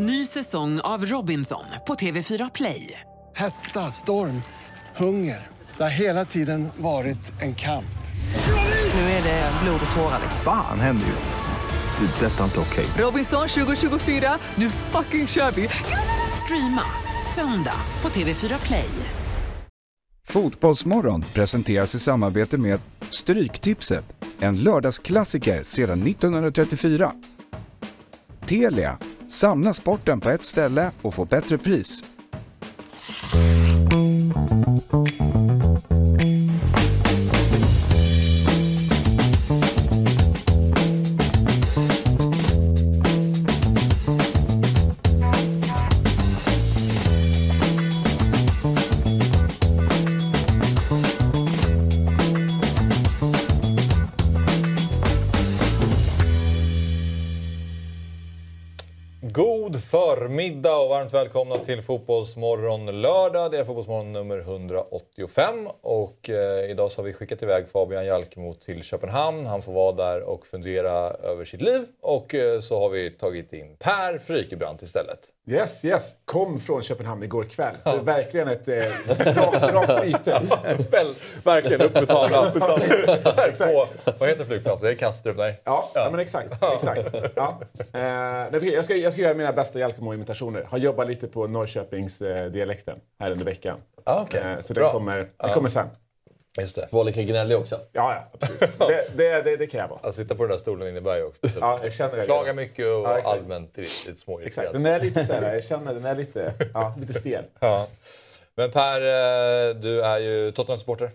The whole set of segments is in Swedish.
Ny säsong av Robinson på TV4 Play. Hetta, storm, hunger. Det har hela tiden varit en kamp. Nu är det blod och tårar. Fan händer just nu. Det. är Detta är inte okej. Robinson 2024, nu fucking kör vi! Streama söndag på TV4 Play. Fotbollsmorgon presenteras i samarbete med Stryktipset, en lördagsklassiker sedan 1934. Telia, samla sporten på ett ställe och få bättre pris. Landwehr välkomna till Fotbollsmorgon lördag. Det är Fotbollsmorgon nummer 185 och eh, idag så har vi skickat iväg Fabian Jalkemo till Köpenhamn. Han får vara där och fundera över sitt liv och eh, så har vi tagit in Per Frykebrant istället. Yes, yes. Kom från Köpenhamn igår kväll. Så det är verkligen ett eh, bra, bra byte. Väl, verkligen upp med tavlan. på, vad heter flygplatsen? Det är Kastrup? Nej. Ja, ja. men exakt. exakt. Ja. Eh, jag, ska, jag ska göra mina bästa Jalkemo-imitationer. Har jobbat lite på Norrköpings-dialekten här under veckan. Ah, okay. eh, så det kommer, det kommer sen. Just det. Var lika gnällig också. Ja, ja absolut. Det, det, det, det kan jag vara. Att sitta på den där stolen innebär ju också Ja, jag känner det. Klaga mycket och Ja, allmänt lite, lite småirriterad. Exakt. Den är lite så här, jag känner den är lite, ja, lite stel. Ja. Men Per, eh, du är ju Tottenham-supporter.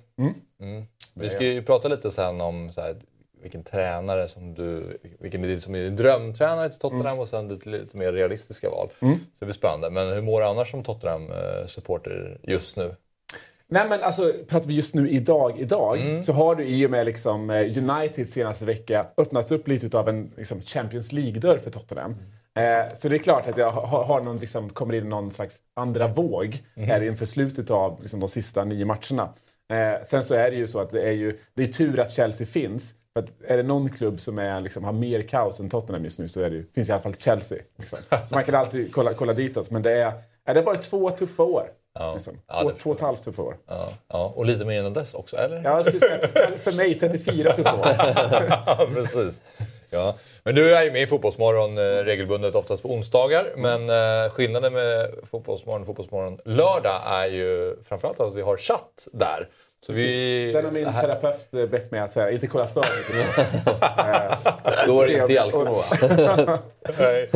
Mm. Vi ska ju prata lite sen om så här, vilken tränare som du... Vilken som är din drömtränare till Tottenham och sen lite, lite mer realistiska val. Så det blir spännande. Men hur mår du annars som Tottenham-supporter just nu? Nej men alltså, pratar vi just nu idag, idag så har du i och med liksom, eh, United senaste vecka öppnats upp lite av en liksom, Champions League-dörr för Tottenham. Eh, så det är klart att jag har, har någon, liksom, kommer in någon slags andra våg här inför slutet av liksom, de sista nio matcherna. Eh, sen så är det ju så att det är ju det är tur att Chelsea finns. För att är det någon klubb som är, liksom, har mer kaos än Tottenham just nu så är det finns i alla fall Chelsea. Liksom. Så man kan alltid kolla, kolla ditåt. Men det, är, ja, det har varit två tuffa år. Liksom. Ja, två, det två och ett halvt tuffa år. Ja, ja. Och lite mer innan dess också, eller? Ja, jag skulle säga för mig 34 tuffa år. Ja, precis. Ja. Men du är ju med i Fotbollsmorgon eh, regelbundet, oftast på onsdagar. Men eh, skillnaden med Fotbollsmorgon och Fotbollsmorgon lördag är ju framförallt att vi har chatt där. Så vi... Den har min terapeut eh, bett mig att säga, inte kolla för mycket. Eh, Då är det inte Jalkemo. Nej.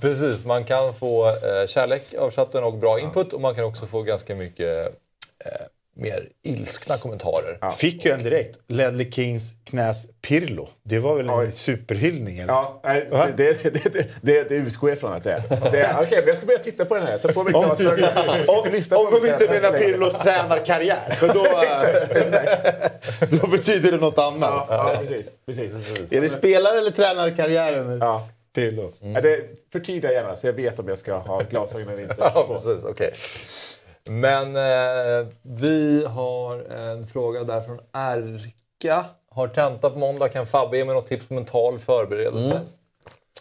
Precis, man kan få eh, kärlek av chatten och bra input och man kan också få ganska mycket mer ilskna kommentarer. Fick ju en direkt. Ledley Kings knäs Pirlo. Det var väl en Oj. superhyllning? Eller? Ja, nej, Va? det, det, det, det, det utgår jag från att det är. Okej, men jag ska börja titta på den här. Ta på mig Om, glasögonen. Om, på om de min inte menar. Pirlos tränarkarriär. För då, då betyder det något annat. Ja, ja precis. precis. Är det spelare eller tränarkarriären? Ja. Pirlo. Ja, det förtydliga gärna så jag vet om jag ska ha glasögonen eller inte. Ja, precis. Okej. Men eh, vi har en fråga där från Erka. Har tenta på måndag. Kan Fabbe ge mig något tips på mental förberedelse?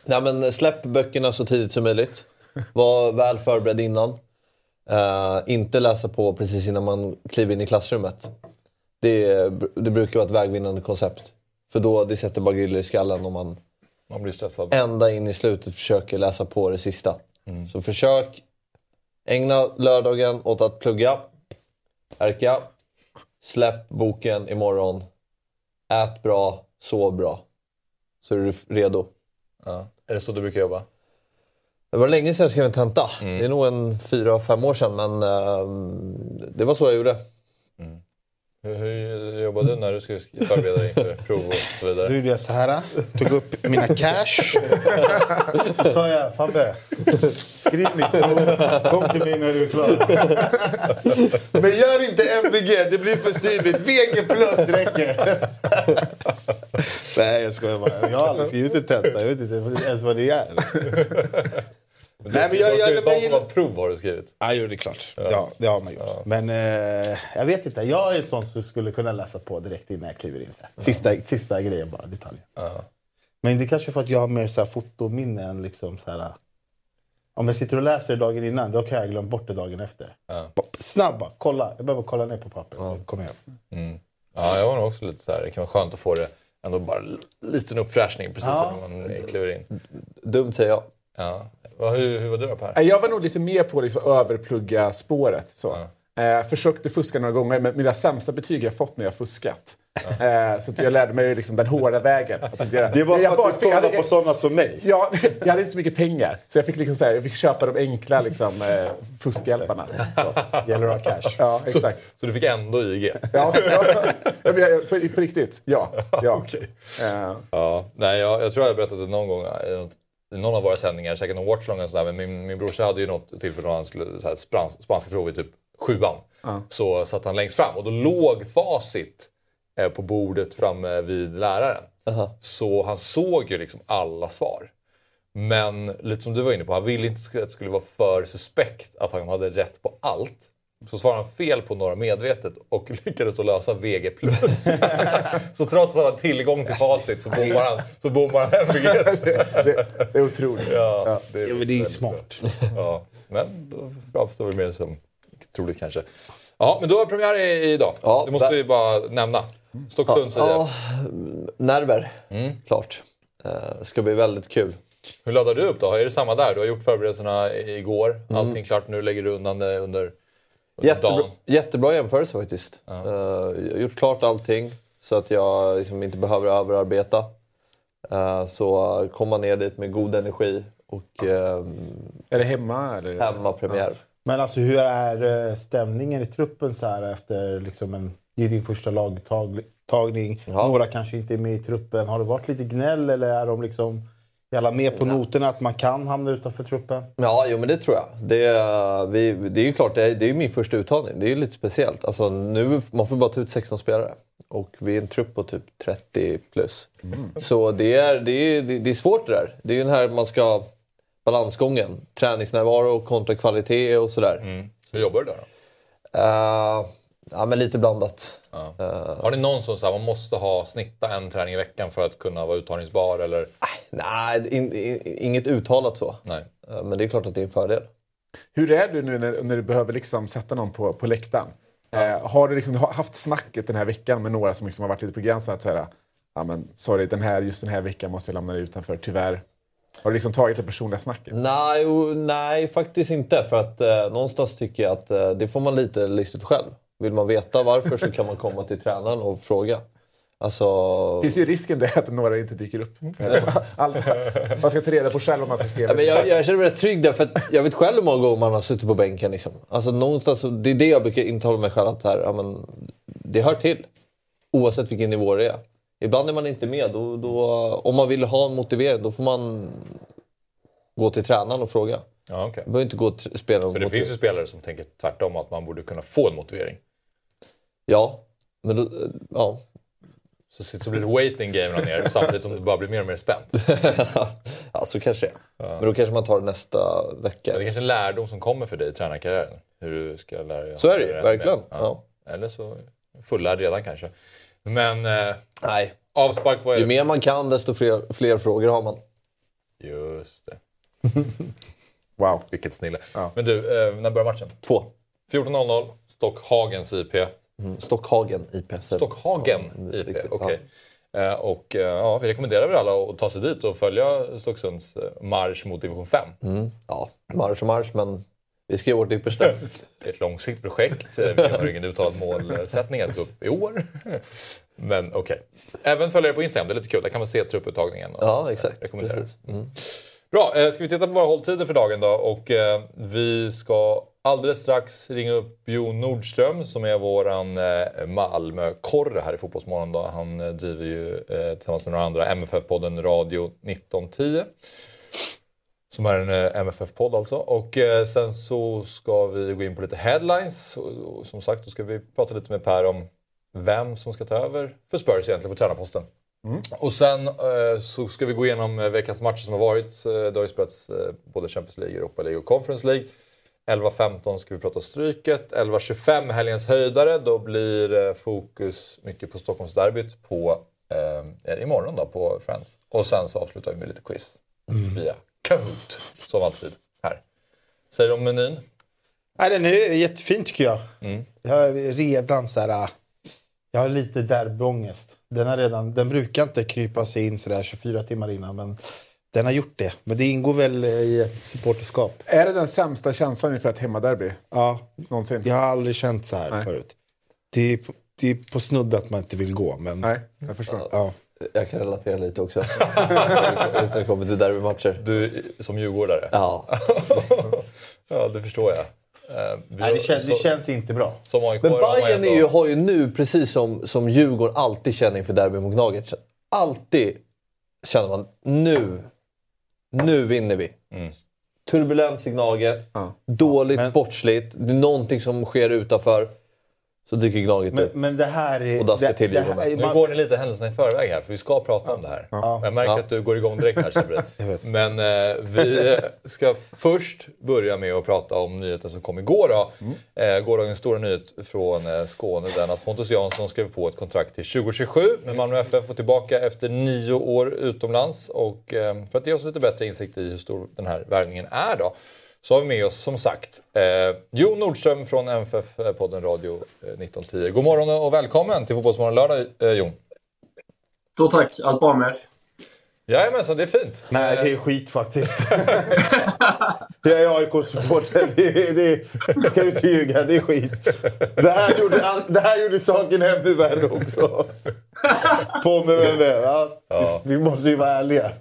Nej, men släpp böckerna så tidigt som möjligt. Var väl förberedd innan. Eh, inte läsa på precis innan man kliver in i klassrummet. Det, det brukar vara ett vägvinnande koncept. För då det sätter bara griller i skallen om man Man blir stressad. ända in i slutet försöker läsa på det sista. Så försök ägna lördagen åt att plugga. Erka, släpp boken imorgon. Ät bra, sov bra. Så är du redo. Ja. Är det så du brukar jobba? Det var länge sedan jag skrev en tenta. Det är nog en fyra, fem år sedan. Men ehm, det var så jag gjorde. Hur, hur jobbade du när du skulle förbereda dig inför prov och så vidare? Då gjorde jag så här. Ah, tog upp mina cash. Så sa jag, Fabbe. Skriv mitt prov. Kom till mig när du är klar. Men gör inte MVG, det blir för synligt. VG plus räcker. Nej, jag skojar bara. Jag har aldrig skrivit en tenta. Jag vet inte ens vad det är. Nej, men jag, jag, jag, jag, jag, jag, vad prov har du skrivit? Ja, jo, det är klart. Ja. det har man gjort. Men eh, jag vet inte. Jag är en sån som skulle kunna läsa på direkt innan jag kliver in. Så här. Sista, sista grejen bara, detaljer. Men det är kanske för att jag har mer så här, fotominne än liksom så här... Om jag sitter och läser dagen innan, då kan jag glömma bort det dagen efter. Ja. Snabb bara, kolla. Jag behöver kolla ner på papper. Så kommer jag. Ja, jag var nog också lite så här. Det kan vara skönt att få det ändå bara en liten uppfräschning precis Ja. innan man kliver in. Dumt säger jag. Ja. Hur, hur var du då Per? Nej, Jag var nog lite mer på liksom överplugga spåret. Så. Eh, försökte fuska några gånger, men mina sämsta betyg jag fått när jag fuskat. Eh, så att jag lärde mig liksom den hårda vägen. Att inte göra- Det var jag för bara att du hade- på sådana som mig. Ja, jag hade inte så mycket pengar. Så jag fick, liksom så här, jag fick köpa de enkla liksom, eh, fuskhjälparna. Så. Gäller att ha cash. Ja, Så, exakt. så du fick ändå IG? Ja, ja, ja, men jag- på, på riktigt, ja. ja. Okej. Eh, Ja, nej, jag, jag tror jag har berättat det någon gång i, något, i någon av våra sändningar, säkert någon watchlong och sådär, men min, min brorsa hade ju något tillfälle då han skulle så här, sprans, spanska prov i typ sjuan. Så satt han längst fram och då låg facit eh, på bordet framme vid läraren. Så han såg ju liksom alla svar. Men lite som du var inne på, han ville inte att det skulle vara för suspekt att han hade rätt på allt. Så svarade han fel på några medvetet och lyckades då lösa VG+. så trots att han hade tillgång till facit så bommar han, så bommar han MVG. det, det är otroligt. Ja, det Ja, men det är smart. Ja, men då framstår väl mer som troligt kanske. Ja, men då är premiär i- idag. Ja, det måste vi bara nämna. Stocksunds Ja, IF. nerver. Mm. Klart. Eh, Det ska bli väldigt kul. Hur laddar du upp då? Är det samma där? Du har gjort förberedelserna igår. Mm. Allting klart. Nu lägger du undan det under Jättebra, jättebra jämförelse faktiskt. Eh, jag har gjort klart allting så att jag liksom inte behöver överarbeta. Uh, så komma ner dit med god energi och uh, Är det hemma? Eller? hemmapremiär. Men alltså hur är eh, stämningen i truppen så här efter liksom en... Det är din första lagtagning. Ja. Några kanske inte är med i truppen. Har det varit lite gnäll eller är de liksom jävla med på noterna att man kan hamna utanför truppen? Ja, jo, men det tror jag. Det, är- vi, det är ju klart, det är, det är min första uttagning. Det är ju lite speciellt. Alltså, nu, man får bara ta ut 16 spelare. Och vi är en trupp på typ 30 plus. Så det är, det, är, det det är svårt det där. Det är ju den här man ska... Balansgången. Träningsnärvaro kontra kvalitet och sådär. Mm. Hur jobbar du där då? Eh, ja, men lite blandat. Ja. Eh, Har ni någon som säger man måste ha snitta en träning i veckan för att kunna vara uttagningsbar? Eller? nej, in, in, inget uttalat så. Nej. Eh, men det är klart att det är en fördel. Hur är du nu när, när du behöver liksom sätta någon på, på läktaren? Eh, har du liksom ha- haft snacket den här veckan med några som liksom har varit lite på gränsen att säga ja men sorry, den här, just den här veckan måste jag lämna dig utanför, tyvärr. Har du liksom tagit det personliga snacket? Nej, nej faktiskt inte. För att någonstans tycker jag att det får man lite lista ut själv. Vill man veta varför så kan man komma till tränaren och fråga. Alltså... Finns ju risken det att några inte dyker upp. Allt, man ska ta reda på själv om man ska spela. Ja, men jag, jag känner mig rätt trygg där, för att jag vet själv hur många gånger man har suttit på bänken. Liksom. Alltså, någonstans, det är det jag brukar intala mig själv att här, ja, men, det hör till. Oavsett vilken nivå det är. Ibland är man inte med. Då, då, om man vill ha en motivering, då får man gå till tränaren och fråga. Ja, okay. Man behöver inte gå till spelaren För det motivera. finns ju spelare som tänker tvärtom, att man borde kunna få en motivering. Ja, men då, ja. Så, så blir det waiting game där nere samtidigt som det bara blir mer och mer spänt. ja, så kanske det är. Men då kanske man tar det nästa vecka. Det är kanske en lärdom som kommer för dig i tränarkarriären. Hur du ska lära dig Så är det ju, verkligen. Ja. Eller så fullärd redan kanske. Men eh, Nej, avspark på ju mer man kan desto fler, fler frågor har man. Just det. Wow. Vilket snille. Men du, eh, när börjar matchen? Två. 14.00, Stockhagens IP. Mm. Stockhagen IP. Stockhagen Ja, IP, okej. Eh, Och eh, ja, vi rekommenderar väl alla att ta sig dit och följa Stocksunds eh, marsch mot division 5. Mm. Ja, marsch och marsch, men vi ska göra vårt yppersta. Det är ett långsiktigt projekt. Vi har ingen uttalad målsättning att gå upp i år. Men okej. Även följa er på Instagram, det är lite kul. Där kan man se trupputtagningen. Ja, exakt. Rekommenderar. Bra, eh, ska vi titta på våra hålltider för dagen då? Och eh, vi ska alldeles strax ringa upp Jon Nordström som är våran eh, Malmö-korre här i Fotbollsmorgon. Då. Han eh, driver ju eh, tillsammans med några andra MFF-podden Radio 1910. Som är en eh, MFF-podd alltså. Och eh, sen så ska vi gå in på lite headlines. Och, och som sagt, då ska vi prata lite med Per om vem som ska ta över för Spurs egentligen på tränarposten. Och sen eh, så ska vi gå igenom eh, veckans matcher som har varit. Eh, det har ju spelats både Champions League, Europa League och Conference League. 11.15 ska vi prata stryket. 11.25 helgens höjdare. Då blir fokus mycket på Stockholmsderbyt på, eh, imorgon då på Friends. Och sen så avslutar vi med lite quiz via Kahoot. Som alltid här säger du om menyn? Nej, den är jättefin tycker jag. Mm. Jag är redan så här... Jag har lite derbyångest. Den, har redan, den brukar inte krypa sig in så där 24 timmar innan. Men den har gjort det. Men det ingår väl i ett supporterskap. Är det den sämsta känslan inför ett hemmaderby Ja, någonsin? jag har aldrig känt så här Nej. förut. Det är, på, det är på snudd att man inte vill gå. Men, Nej, jag förstår. ja. Jag kan relatera lite också. Just när det kommer till derbymatcher. Du som djurgårdare? Ja. Ja, det förstår jag. Eh, vi Nej, det, känns, det så- känns inte bra. Men Bayern ändå- är ju, har ju nu, precis som, som Djurgården alltid känner inför derby mot Gnaget. Alltid känner man nu, nu vinner vi. Mm. Turbulens i Gnaget, Ja. dåligt Men- sportsligt, det är någonting som sker utanför. Så dyker Gnaget Men, upp. men det här är... Och då ska det, till det här, Nu man, går ni lite händelserna i förväg här, för vi ska prata om det här. Ja. Jag märker Ja. att du går igång direkt här. Men eh, vi eh, ska först börja med att prata om nyheten som kom igår. Då. Eh, gårdagens stora nyhet från eh, Skåne, den att Pontus Jansson skrev på ett kontrakt till 2027 med Malmö FF och tillbaka efter nio år utomlands. Och eh, för att ge oss lite bättre insikt i hur stor den här värvningen är då, så har vi med oss som sagt eh, Jon Nordström från MFF-podden Radio eh, 1910. God morgon och välkommen till Fotbollsmorgon lördag eh, Jon. Stort tack, allt bra med er? Jajamensan, det är fint. nej, det är skit faktiskt. jag är AIK-supporter. Det, det, ska du inte ljuga, det är skit. Det här gjorde, all, det här gjorde saken ännu värre också. På med vem det. Ja, Vi, vi måste ju vara ärliga.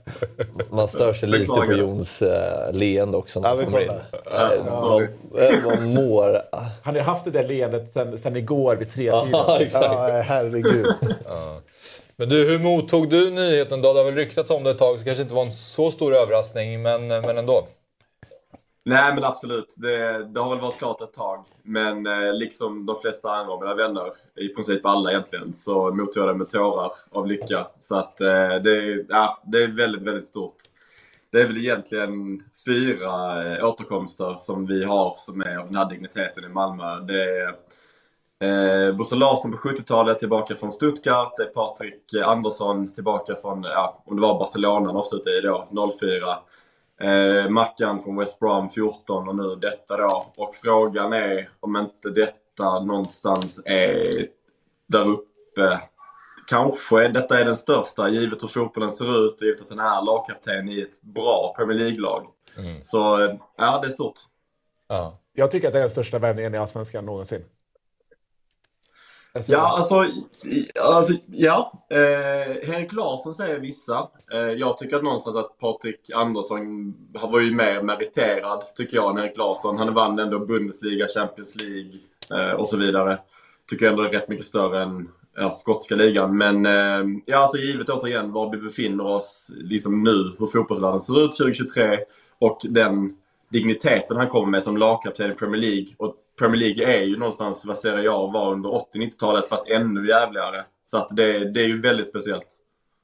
Man stör sig lite på. Jons uh, leende också när Ja, han vi kommer in. kollar. Uh, vad, eh, vad mår... Han har haft det där leendet sen, sen igår vid tre tiden. Ja, exakt. Ja, herregud. Men du, hur mottog du nyheten då? Det har väl ryktats om det ett tag, så det kanske inte var en så stor överraskning, men, men ändå. Nej, men absolut. Det, det har väl varit klart ett tag. Men eh, liksom de flesta andra av mina vänner, i princip alla egentligen, så mottog jag det med tårar av lycka. Så att eh, det, ja, det är väldigt, väldigt stort. Det är väl egentligen fyra eh, återkomster som vi har som är av den här digniteten i Malmö. Det är eh, Bosse Larsson på 70-talet tillbaka från Stuttgart. Är Patrik eh, Andersson tillbaka från, ja, om det var Barcelona han avslutade i då, 04. Eh, Mackan från West Brom 14 och nu detta då. Och frågan är om inte detta någonstans är där uppe. Kanske detta är den största givet hur fotbollen ser ut och givet att han är lagkapten i ett bra Premier League-lag. Så eh, ja, det är stort. Ja. Jag tycker att det är den största värvningen i Allsvenskan någonsin. Alltså, Ja, alltså, alltså ja. Eh, Henrik Larsson säger vissa. Eh, jag tycker att någonstans att Patrik Andersson har var mer meriterad, tycker jag, än Henrik Larsson. Han vann ändå Bundesliga, Champions League eh, och så vidare. Tycker ändå är rätt mycket större än ja, skotska ligan. Men eh, ja, alltså givet återigen var vi befinner oss liksom nu, hur fotbollsvärlden ser ut 2023 och den digniteten han kommer med som lagkapten i Premier League. Och Premier League är ju någonstans vad Serie A var under 80-90-talet fast ännu jävligare. Så att det, det är ju väldigt speciellt.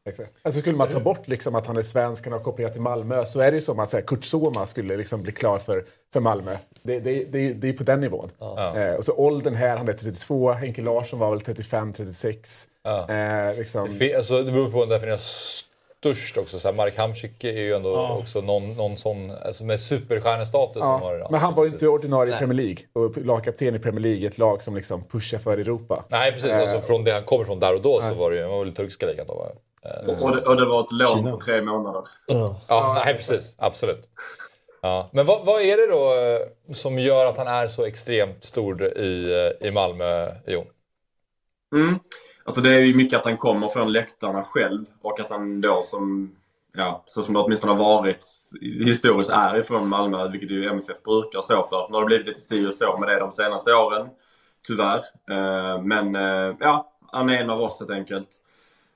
Exakt. Alltså skulle man ta bort liksom att han är svensk, han har kopplingar till Malmö, så är det ju som att så här, Kurt Soma skulle liksom bli klar för, för Malmö. Det, det, det, det är på den nivån. Eh, och så åldern här, han är 32, Henke Larsson var väl 35, 36. Ja. Eh, liksom, Fe- Alltså, det beror på vem där finns störst också. Så här, Mark Hamsik är ju ändå också någon, någon sån alltså med superstjärnestatus. som ja, har, men han var ju inte ordinarie i Premier League och lagkapten i Premier League, ett lag som liksom pushar för Europa. Nej, precis. Eh, Alltså, från det han kommer från där och då så var det ju, var väl turkiska ligan då. Va? Eh, Och, och, det, och det var ett lån Kina. på tre månader. Ja, nej precis. Absolut. Ja. Men vad, vad är det då eh, som gör att han är så extremt stor i, eh, i Malmö, Jon? Mm. Alltså det är ju mycket att han kommer från läktarna själv och att han då som, ja, så som det åtminstone har varit historiskt är ifrån Malmö, vilket ju MFF brukar stå för. Nu har det blivit lite si och så med det de senaste åren, tyvärr. Eh, men eh, ja, han är en av oss helt enkelt.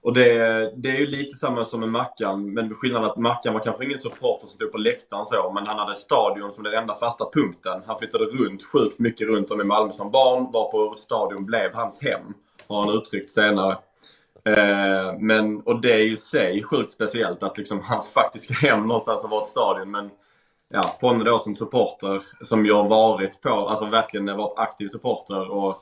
Och det, det är ju lite samma som med Mackan, men skillnaden är att Mackan var kanske ingen supporter som stod på läktaren så, men han hade stadion som den enda fasta punkten. Han flyttade runt sjukt mycket runt om i Malmö som barn, varpå stadion blev hans hem, har han uttryckt senare. Eh, men, och det är ju sig sjukt speciellt att liksom hans faktiska hem någonstans har varit stadion, men ja, Ponne då som supporter, som ju har varit på, alltså verkligen varit aktiv supporter och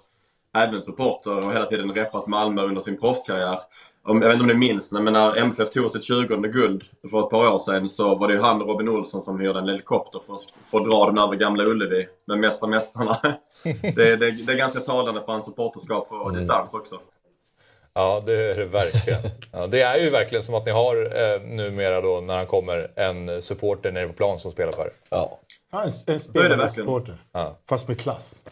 även supporter och hela tiden repat Malmö under sin proffskarriär om, jag vet inte om ni minns, men när MFF tog sitt 20 guld för ett par år sedan så var det ju han och Robin Olsson som hyrde en helikopter för, för att dra den över Gamla Ullevi med Mästar Mästarna. det, det, det är ganska talande för hans supporterskap på distans också. Ja, det är det verkligen. Ja, det är ju verkligen som att ni har eh, numera då när han kommer en supporter nere på plan som spelar för er. Ja. Ja, en, en spelande supporter. Ja. Fast med klass.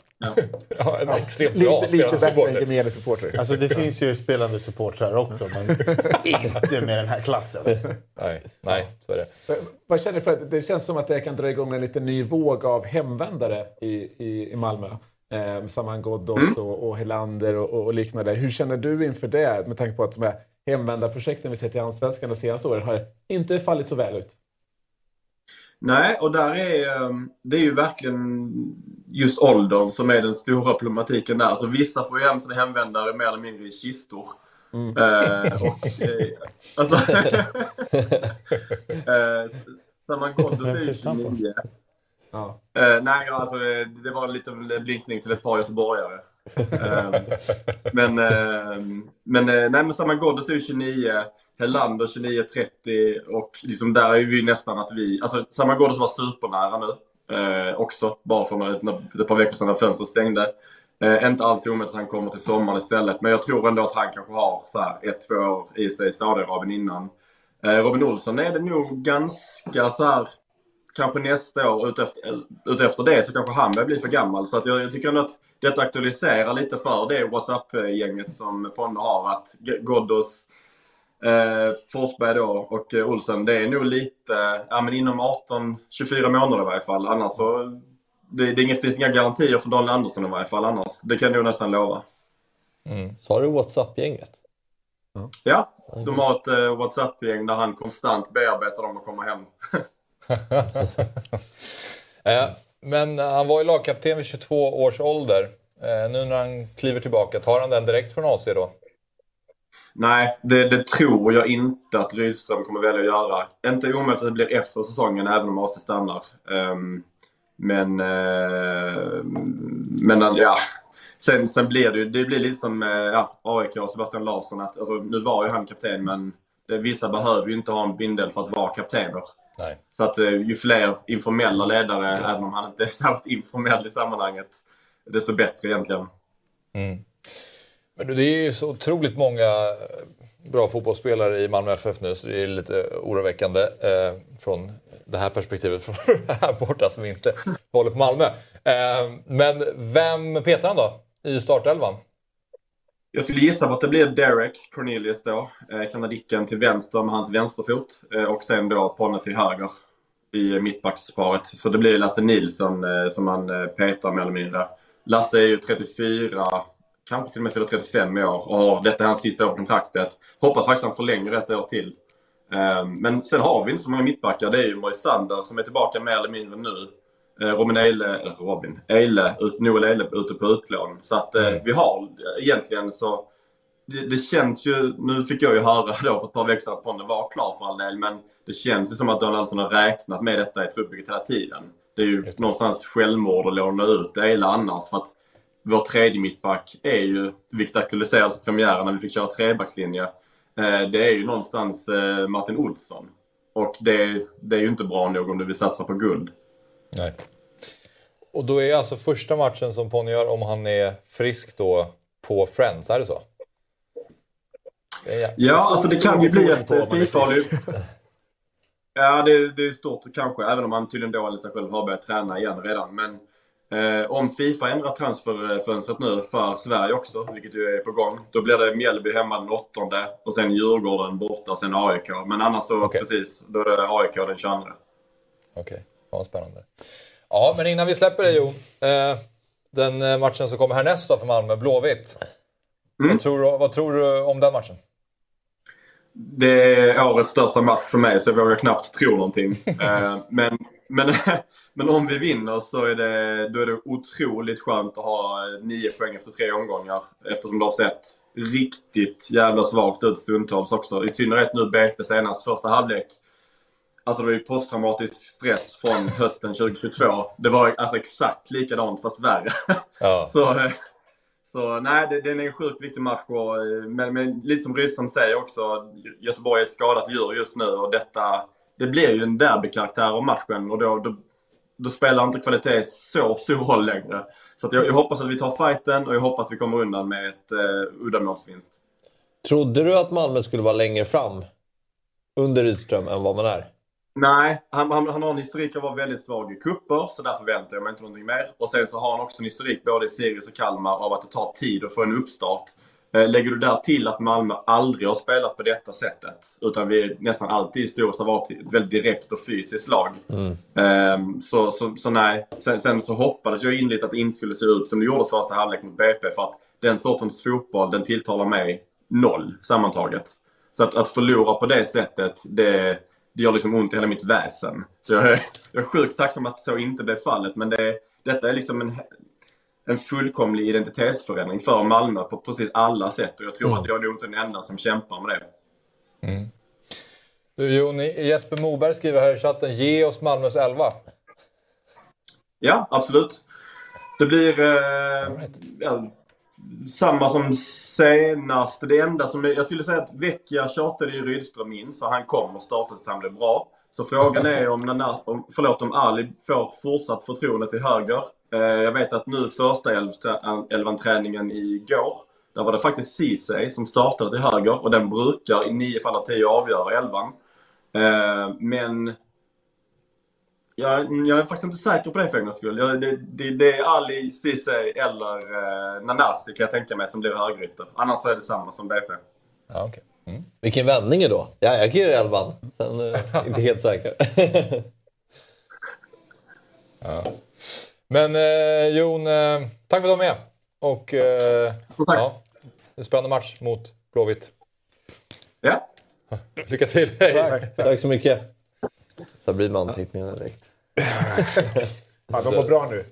Ja, en extremt bra Lite, lite spelande bättre än supporter. supporter. Alltså det finns ju spelande supportrar också, men inte med den här klassen. Nej, nej, så är det. Vad känner du för att det känns som att det kan dra igång en liten ny våg av hemvändare i, i, i Malmö. Eh, Saman Ghoddos och, och Helander och, och liknande. Hur känner du inför det med tanke på att de här hemvändarprojekten vi sett i Allsvenskan de senaste åren har inte fallit så väl ut? Nej, och där är ehm, det är ju verkligen just åldern som är den stora problematiken där. Så vissa får ju hem sina hemvändare mer eller mindre i kistor. Eh, och, eh, alltså, eh, Saman Ghoddos är ju 29. Ja. Eh, nej, alltså, det, det var en liten blinkning till ett par göteborgare. Eh, men eh, men, eh, nej, men Saman Ghoddos är ju 29, Helander 29-30 och liksom där är vi nästan att vi... Alltså Saman Ghoddos var supernära nu eh, också, bara för några, ett par veckor sedan när fönstret stängde. Eh, inte alls omöjligt att han kommer till sommaren istället, men jag tror ändå att han kanske har så här ett, två år i sig i Saudiarabien innan. Eh, Robin Olsson är det nog ganska så här kanske nästa år, utefter, utefter det, så kanske han börjar bli för gammal. Så att jag, jag tycker ändå att detta aktualiserar lite för det WhatsApp-gänget som Ponne har. Att G- Ghoddos, eh, Forsberg då och eh, Olsen, det är nog lite, ja men inom 18-24 månader i varje fall. Annars så, det, det är inget, finns inga garantier för Daniel Andersson i varje fall annars. Det kan nog nästan lova. Så har du WhatsApp-gänget. Ja, de har ett eh, WhatsApp-gäng där han konstant bearbetar dem att komma hem. Eh, men han var ju lagkapten vid 22 års ålder. Eh, nu när han kliver tillbaka, tar han den direkt från AC då? Nej, det, det tror jag inte att Rydström kommer välja att göra. Inte omöjligt att det blir efter säsongen även om AC stannar. Ehm, men, uh, men ja. Sen, sen blir det ju, det blir lite som uh, ja, AIK och Sebastian Larsson. Att, alltså, nu var ju han kapten men det, vissa behöver ju inte ha en bindel för att vara kaptener. Nej. Så att uh, ju fler informella ledare, även om han inte är särskilt informell i sammanhanget, desto bättre egentligen. Men det är ju så otroligt många eh, bra fotbollsspelare i Malmö FF nu så det är lite oroväckande eh, från det här perspektivet från här borta som inte håller på Malmö. Eh, men vem petar han då i startelvan? Jag skulle gissa på att det blir Derek Cornelius då. Eh, kanadicken till vänster med hans vänsterfot. Eh, och sen då Ponne till höger i mittbacksparet. Så det blir Lasse Nilsson eh, som man eh, petar mer eller mindre. Lasse är ju 34, kanske till och med fyller 35 i år och har detta är hans sista år på kontraktet. Hoppas faktiskt han förlänger ett år till. Eh, men sen har vi inte så många mittbackar. Det är ju Moisander som är tillbaka mer eller mindre nu. Eh, Robin Eile, eller Robin, Eile, Noel Eile ute på utlån. Så att eh, vi har egentligen så det, det känns ju, nu fick jag ju höra då för ett par veckor sedan att Ponne var klar för all del, men det känns ju som att Daniel Andersson har räknat med detta i truppbygget hela tiden. Det är ju någonstans självmord att låna ut Eile annars för att vår tredje mittback är ju, vilket aktualiserades i premiären när vi fick köra trebackslinje, eh, det är ju någonstans eh, Martin Olsson. Och det, det är ju inte bra nog om du vill satsa på guld. Nej. Och då är alltså första matchen som Ponne gör om han är frisk då på Friends, är det så? Det är- Ja, alltså det kan ju bli ett eh, Fifa... Ja, det, det är stort kanske, även om han tydligen då enligt sig själv har börjat träna igen redan. Men om Fifa ändrar transferfönstret nu för Sverige också, vilket ju är på gång, då blir det Mjällby hemma den åttonde och sen Djurgården borta sen AIK. Men annars så, Okej. precis, då är det AIK den 22. Okej, ja, spännande. Ja, men innan vi släpper det Jo. Eh, den eh, matchen som kommer härnäst då för Malmö, Blåvitt. Vad, tror, du- vad tror du om den matchen? Det är årets största match för mig så jag vågar knappt tro någonting. Eh, men, men, men om vi vinner så är det, då är det otroligt skönt att ha nio poäng efter tre omgångar. Eftersom det har sett riktigt jävla svagt ut stundtals också. I synnerhet nu BP senast första halvlek. Alltså det var ju posttraumatisk stress från hösten 2022. Det var alltså exakt likadant fast värre. Ja. Så, Så nej, det, den är en sjukt viktig match. Och, men, men lite som Rydström säger också, Göteborg är ett skadat djur just nu och detta, det blir ju en derbykaraktär av matchen och då, då, då spelar inte kvalitet så stor roll längre. Så jag, jag hoppas att vi tar fighten och jag hoppas att vi kommer undan med ett eh, uddamålsvinst. Trodde du att Malmö skulle vara längre fram under Rydström än vad man är? Nej, han, han, han har en historik av att vara väldigt svag i kupper så där förväntar jag mig inte någonting mer. Och sen så har han också en historik både i Sirius och Kalmar av att det tar tid att få en uppstart. Eh, lägger du där till att Malmö aldrig har spelat på detta sättet, utan vi nästan alltid historiskt har varit ett väldigt direkt och fysiskt lag. Mm. Eh, så, så, så nej. Sen, sen så hoppades jag inligt att det inte skulle se ut som det gjorde första halvlek mot BP för att den sortens fotboll, den tilltalar mig noll sammantaget. Så att, att förlora på det sättet, det det gör liksom ont i hela mitt väsen. Så jag är, jag är sjukt tacksam att så inte blev fallet. Men det, detta är liksom en, en fullkomlig identitetsförändring för Malmö på precis alla sätt. Och jag tror mm. att jag är nog inte den enda som kämpar med det. Mm. Du Joni, Jesper Moberg skriver här i chatten, ge oss Malmös elva. Ja, absolut. Det blir... Eh, right. ja, samma som senast. Det enda som jag skulle säga att Vecchia tjatade ju Rydström in så han kommer starta tills han blir bra. Så frågan är om, Nana, om, förlåt, om Ali får fortsatt förtroende till höger. Eh, jag vet att nu första elvan-träningen igår, där var det faktiskt Ceesay som startade till höger och den brukar i nio fall av tio avgöra elvan. Eh, men jag, jag är faktiskt inte säker på det för en skull. Jag, det, det, det, är Ali, Ceesay eller eh, Nanasi kan jag tänka mig som blir högerytter. Annars så är det samma som BP. Ja, okay. Mm. Vilken vändning då. Ja, jag ger elvan. Sen eh, inte helt säker. ja. Men eh, Jon, eh, tack för att du var med. Och, eh, tack. Ja, en spännande match mot Blåvitt. Ja. Lycka till. Tack. tack så mycket. Så blir man anteckningarna direkt. ja, de var bra nu.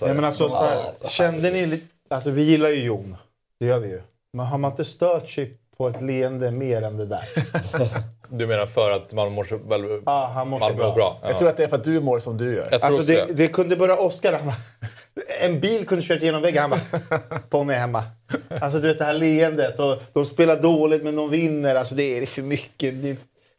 Nej, men alltså, så här, kände ni lite... Alltså, vi gillar ju Jon. Det gör vi ju. Men har man inte stört sig på ett leende mer än det där? Du menar för att man mår så väl... Ja, han mår Malmö bra. bra. Ja. Jag tror att det är för att du mår som du gör. Jag alltså, det, det kunde bara Oskar. En bil kunde kört genom väggen. Han bara, på mig hemma. Alltså du vet det här leendet. Och de spelar dåligt men de vinner. Alltså det är för mycket. Det är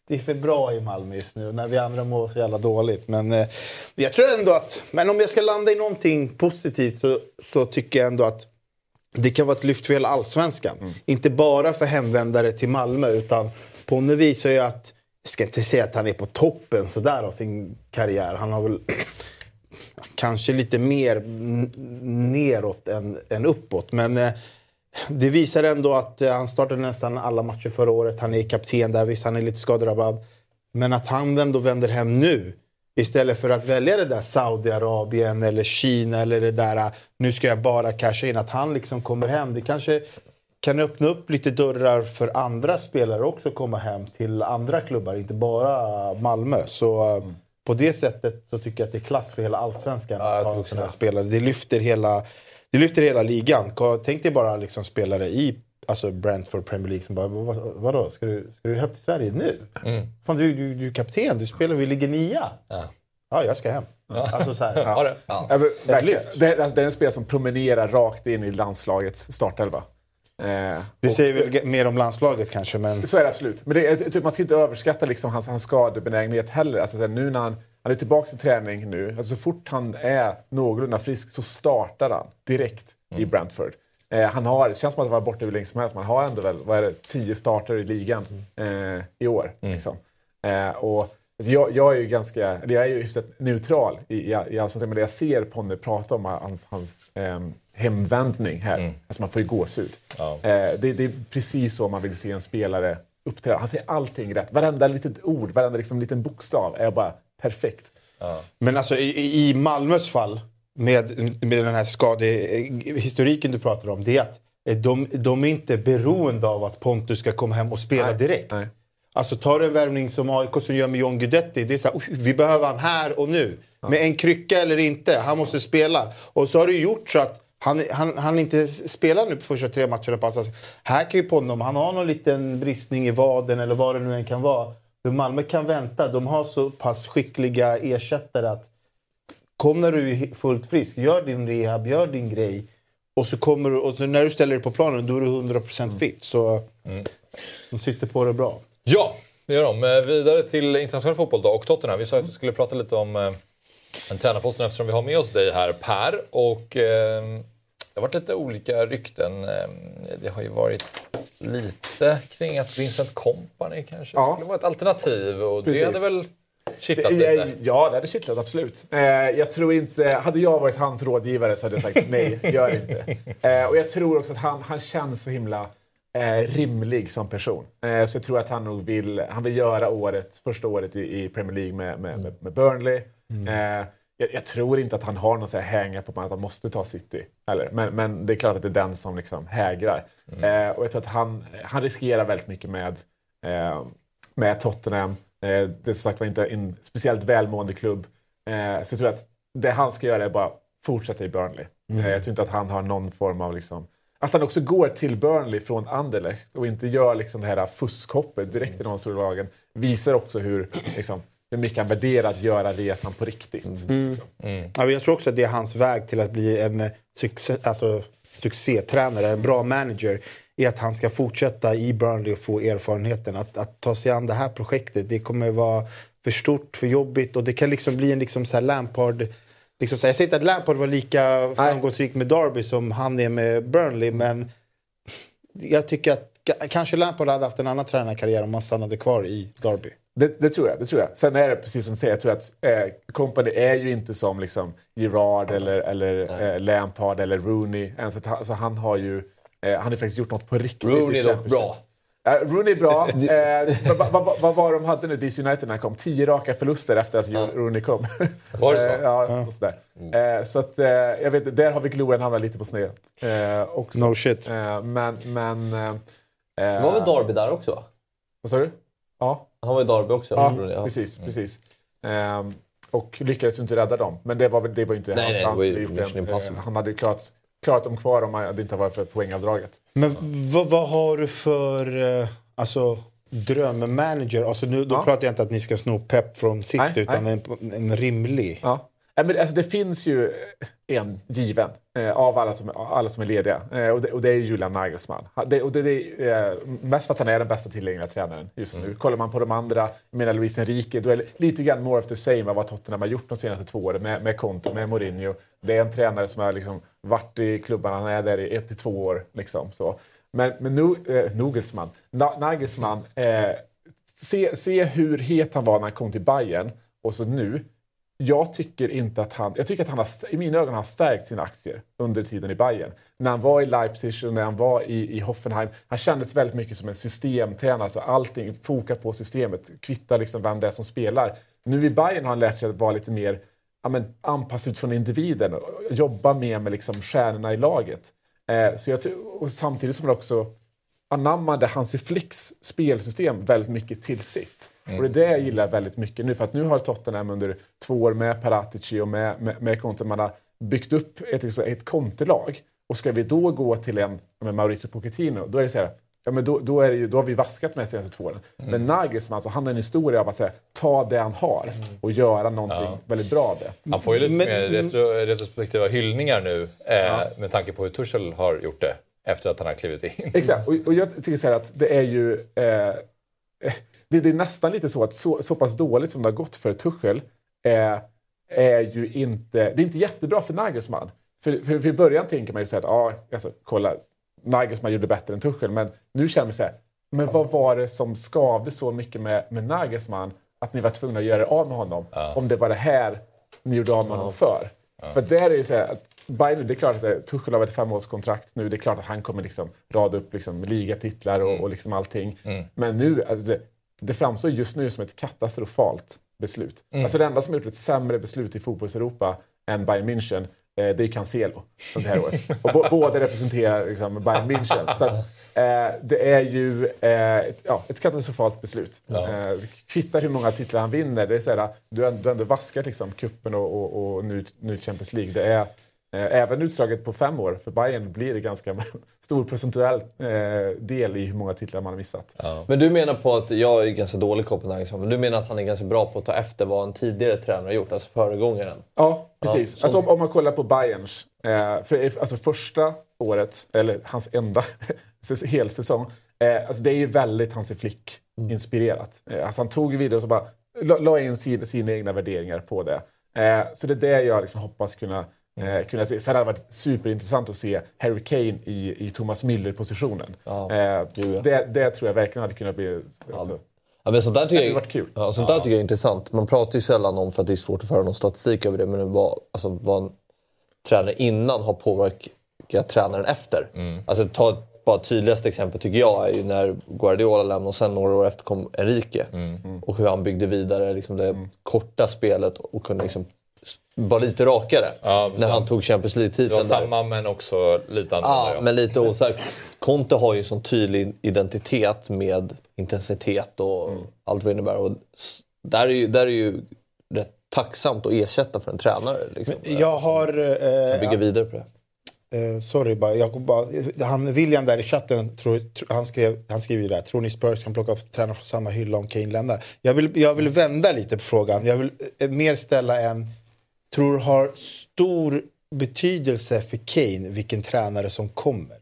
det är för bra i Malmö just nu när vi andra mår så jävla dåligt. Men eh, jag tror ändå att, men om jag ska landa i någonting positivt så, så tycker jag ändå att det kan vara ett lyft för hela allsvenskan. Mm. Inte bara för hemvändare till Malmö utan Ponne visar ju jag att, jag ska inte säga att han är på toppen sådär av sin karriär. Han har väl kanske lite mer neråt än, än uppåt. Men eh, det visar ändå att eh, han startade nästan alla matcher förra året. Han är kapten där, visst han är lite skadedrabbad. Men att han ändå vänder hem nu istället för att välja det där Saudiarabien eller Kina eller det där eh, nu ska jag bara casha in. Att han liksom kommer hem. Det kanske kan öppna upp lite dörrar för andra spelare också att komma hem till andra klubbar, inte bara Malmö. Så eh, mm. på det sättet så tycker jag att det är klass för hela allsvenskan ja, att ha sådana spelare. Det lyfter hela det lyfter hela ligan. Tänk dig bara liksom spelare i alltså Brentford Premier League som bara, vad, vadå, ska du, ska du hem till Sverige nu? Mm. Fan, du, du, du är kapten, du spelar, vi ligger nia. Ja, ja jag ska hem. Ja. Alltså så här, ja. det. Ja. Alltså, det, alltså, det är en spelare som promenerar rakt in i landslagets startelva. Eh, det säger väl mer om landslaget kanske, men... Så är det absolut. Men det, typ, man ska inte överskatta liksom hans, hans skadebenägenhet heller. Alltså, här, nu när han, han är tillbaka till träning nu. Alltså, så fort han är någorlunda frisk så startar han direkt mm. i Brentford. Eh, han har, det känns som att han var borta hur länge som helst, men han har ändå väl, vad är det, tio starter i ligan eh, i år. Mm. Liksom. Eh, och, alltså, jag, jag, är ju ganska, jag är ju hyfsat neutral i, i, i allsvenskan, men det jag ser Ponne prata om hans, hans eh, hemvändning här. Mm. Alltså man får ju gåshud. Ja. Eh, det, det, är precis så man vill se en spelare uppträda. Han säger allting rätt. Varenda litet ord, varenda liksom liten bokstav är bara perfekt. Ja. Men alltså i, i Malmös fall, med, med den här skadehistoriken du pratar om, det är att de, de är inte beroende av att Pontus ska komma hem och spela Nej. direkt. Nej. Alltså tar du en värvning som AIK som gör med John Guidetti. Det är så här, vi behöver han här och nu. Ja. Med en krycka eller inte, han måste spela. Och så har det gjort så att han, han, han inte spelar nu på första tre matcherna på alltså, Här kan ju Ponnom, han har någon liten bristning i vaden eller vad det nu än kan vara. Men Malmö kan vänta. De har så pass skickliga ersättare att kommer du fullt frisk, gör din rehab, gör din grej. Och så kommer du, och så när du ställer dig på planen då är du 100% fit. Så de sitter på det bra. Ja, det gör de. Eh, Vidare till internationell fotboll då och Tottenham. Vi sa att vi skulle prata lite om eh, en tränarposten eftersom vi har med oss dig här Per. Och eh, det har varit lite olika rykten. Eh, Det har ju varit lite kring att Vincent Kompany kanske Ja. skulle vara ett alternativ och Precis. det hade väl kittlat lite. Ja, det hade kittlat absolut. Eh, jag tror inte, hade jag varit hans rådgivare så hade jag sagt nej, gör inte. Eh, och jag tror också att han, han känns så himla eh, rimlig som person. Så jag tror att han nog vill, han vill göra året, första året i, i Premier League med, med, med, med Burnley. Eh, jag, jag tror inte att han har någon hänga på att han måste ta City. Eller, men, men det är klart att det är den som liksom hägrar. Eh, och jag tror att han, han riskerar väldigt mycket med, med Tottenham. Eh, det är som sagt var inte en speciellt välmående klubb. Eh, så jag tror att det han ska göra är bara fortsätta i Burnley. Eh, jag tror inte att han har någon form av liksom, att han också går till Burnley från Anderlecht och inte gör liksom det här fuskhoppet direkt i de stora lagen visar också hur, liksom, hur mycket han värderar att göra resan på riktigt. Liksom. Ja, men jag tror också att det är hans väg till att bli en succé, alltså, succétränare, en bra manager. Är att han ska fortsätta i Burnley och få erfarenheten. Att, att ta sig an det här projektet, det kommer vara för stort, för jobbigt och det kan liksom bli en liksom så här Lampard... Liksom så här, jag säger inte att Lampard var lika framgångsrik med Derby som han är med Burnley, men jag tycker att ka- kanske Lampard hade haft en annan tränarkarriär om han stannade kvar i Derby. Det, det tror jag. det tror jag. Sen är det precis som du säger, jag tror att eh, Company är ju inte som liksom, Gerard eller, eller eh, Lampard eller Rooney. Ens att han, alltså, han har ju eh, han har faktiskt gjort något på riktigt. Rooney är dock bra. Eh, Rooney är bra. Eh, vad, vad, vad, vad var de hade nu, DC United, när han kom? Tio raka förluster efter att Rooney kom. Var det så? Eh, ja, och sådär. Eh, så att, eh, jag vet, där har vi Gloren hamnat lite på sned. Eh, också. No shit. Eh, men... men eh, Det var väl Derby där också? va? Vad sa du? Ja. Han var i Derby också. Ja, Rooney, precis. precis. Ehm, och lyckades ju inte rädda dem. Men det var, väl, det var inte Nej, hans nej, chans. eh, Han hade ju klarat, klarat dem kvar om det inte varit för poängavdraget. Men vad, har du för eh, alltså, drömmanager? Alltså, nu, då Ja. pratar jag inte att ni ska sno pepp från City, Nej, utan nej. En, en rimlig. Ja. Men alltså, det finns ju en given eh, av alla som, alla som är lediga. Eh, och, det, och det är ju Julian Nagelsmann. Det, och det, det är eh, mest för att han är den bästa tillgängliga tränaren just nu. Kollar man på de andra, menar Luis Enrique, då är det lite grann more of the same av vad Tottenham har gjort de senaste två åren med, med Conte, med Mourinho. Det är en tränare som har liksom varit i klubban, han är där i ett till två år. Liksom, så. Men, men nu, eh, Nagelsmann, Na, Nagelsmann eh, se, se hur het han var när han kom till Bayern och så nu. Jag tycker inte att han, jag tycker att han har, i mina ögon har stärkt sina aktier under tiden i Bayern. När han var i Leipzig och när han var i, i Hoffenheim. Han kändes väldigt mycket som en systemtränare. Alltså allting fokar på systemet, kvittar liksom vem det är som spelar. Nu i Bayern har han lärt sig att vara lite mer ja, men, anpassad utifrån individen och jobba mer med liksom stjärnorna i laget. Eh, så jag, och samtidigt som han också anammade Hansi Flicks spelsystem väldigt mycket till sitt. Och det är det jag gillar väldigt mycket nu. För att nu har Tottenham under två år med Paratici och med, med, med Conte, man har byggt upp ett, liksom, ett kontelag. Och ska vi då gå till en med Mauricio Pochettino, då är det så här, ja, men då, då, är det ju, då har vi vaskat med de senaste två åren. Men Nagelsmann, alltså, han har en historia av att säga, ta det han har och göra någonting väldigt bra av det. Han får ju lite Men- mer retro, retrospektiva hyllningar nu eh, med tanke på hur Tuchel har gjort det efter att han har klivit in. Exakt, och, och jag tycker så här att det är ju... Eh, det, det är nästan lite så att så, så pass dåligt som det har gått för Tuchel eh, är ju inte... Det är inte jättebra för Nagelsmann. För, för, för i början tänker man ju så här att ja, alltså, kolla, Nagelsmann gjorde bättre än Tuchel. Men nu känner man så här, men vad var det som skavde så mycket med, med Nagelsmann att ni var tvungna att göra er av med honom? Om det var det här ni gjorde av med honom för. För där är ju så här, att Bayern, det är klart att Tuchel har ett femårskontrakt nu. Det är klart att han kommer liksom rada upp liksom ligatitlar och, och liksom allting. Men nu, alltså det, framstår just nu som ett katastrofalt beslut. Alltså det enda som har gjort ett sämre beslut i fotbolls-Europa än Bayern München, eh, det är Cancelo det här året. Och båda representerar liksom Bayern München. Så att, eh, det är ju eh, ett, ja, ett katastrofalt beslut. Eh, kvittar hur många titlar han vinner. Det är så här, du har du har ändå vaskat liksom, kuppen och, och, och nu, nu Champions League. Det är, även utslaget på fem år för Bayern blir det ganska stor procentuell eh, del i hur många titlar man har missat. Men du menar på att, jag är ganska dålig Nagelsmann, men du menar att han är ganska bra på att ta efter vad en tidigare tränare har gjort, alltså föregångaren? Ja, precis. Ja, alltså, om, om man kollar på Bayerns, eh, för, alltså första året, eller hans enda helsäsong, eh, alltså det är ju väldigt Hansi Flick-inspirerat. Eh, alltså han tog vidare och så bara la, la in sin, sina egna värderingar på det. Eh, så det är det jag liksom hoppas kunna, eh, kunna se. Sen hade det varit superintressant att se Harry Kane i, i Thomas Müller-positionen. Ja. Eh, ja. det, det tror jag verkligen hade kunnat bli... Alltså, Ja, men sånt där tycker Det hade varit kul. Ja, sånt där tycker jag är intressant. Man pratar ju sällan om, för att det är svårt att föra någon statistik över det, men vad, alltså, vad en tränare innan har påverkat tränaren efter. Alltså, ta bara tydligaste exempel tycker jag är ju när Guardiola lämnade och sen några år efter kom Enrique. Och hur han byggde vidare liksom det korta spelet och kunde liksom vara lite rakare. Ja, när han tog Champions Det var League-titeln där. samma men också lite annorlunda. Ja, men lite osäkert. Conte har ju en sån tydlig identitet med intensitet och allt vad det innebär. Och där är ju, där är ju rätt tacksamt att ersätta för en tränare. Liksom. Jag har... Eh, Bygga vidare på det. Eh, sorry bara, jag bara, han, William där i chatten, tror, tro, han, skrev, han skriver ju där, tror ni Spurs kan plocka upp tränare från samma hylla om Kane lämnar? Jag vill, jag vill vända lite på frågan. Jag vill eh, mer ställa en, tror har stor betydelse för Kane vilken tränare som kommer?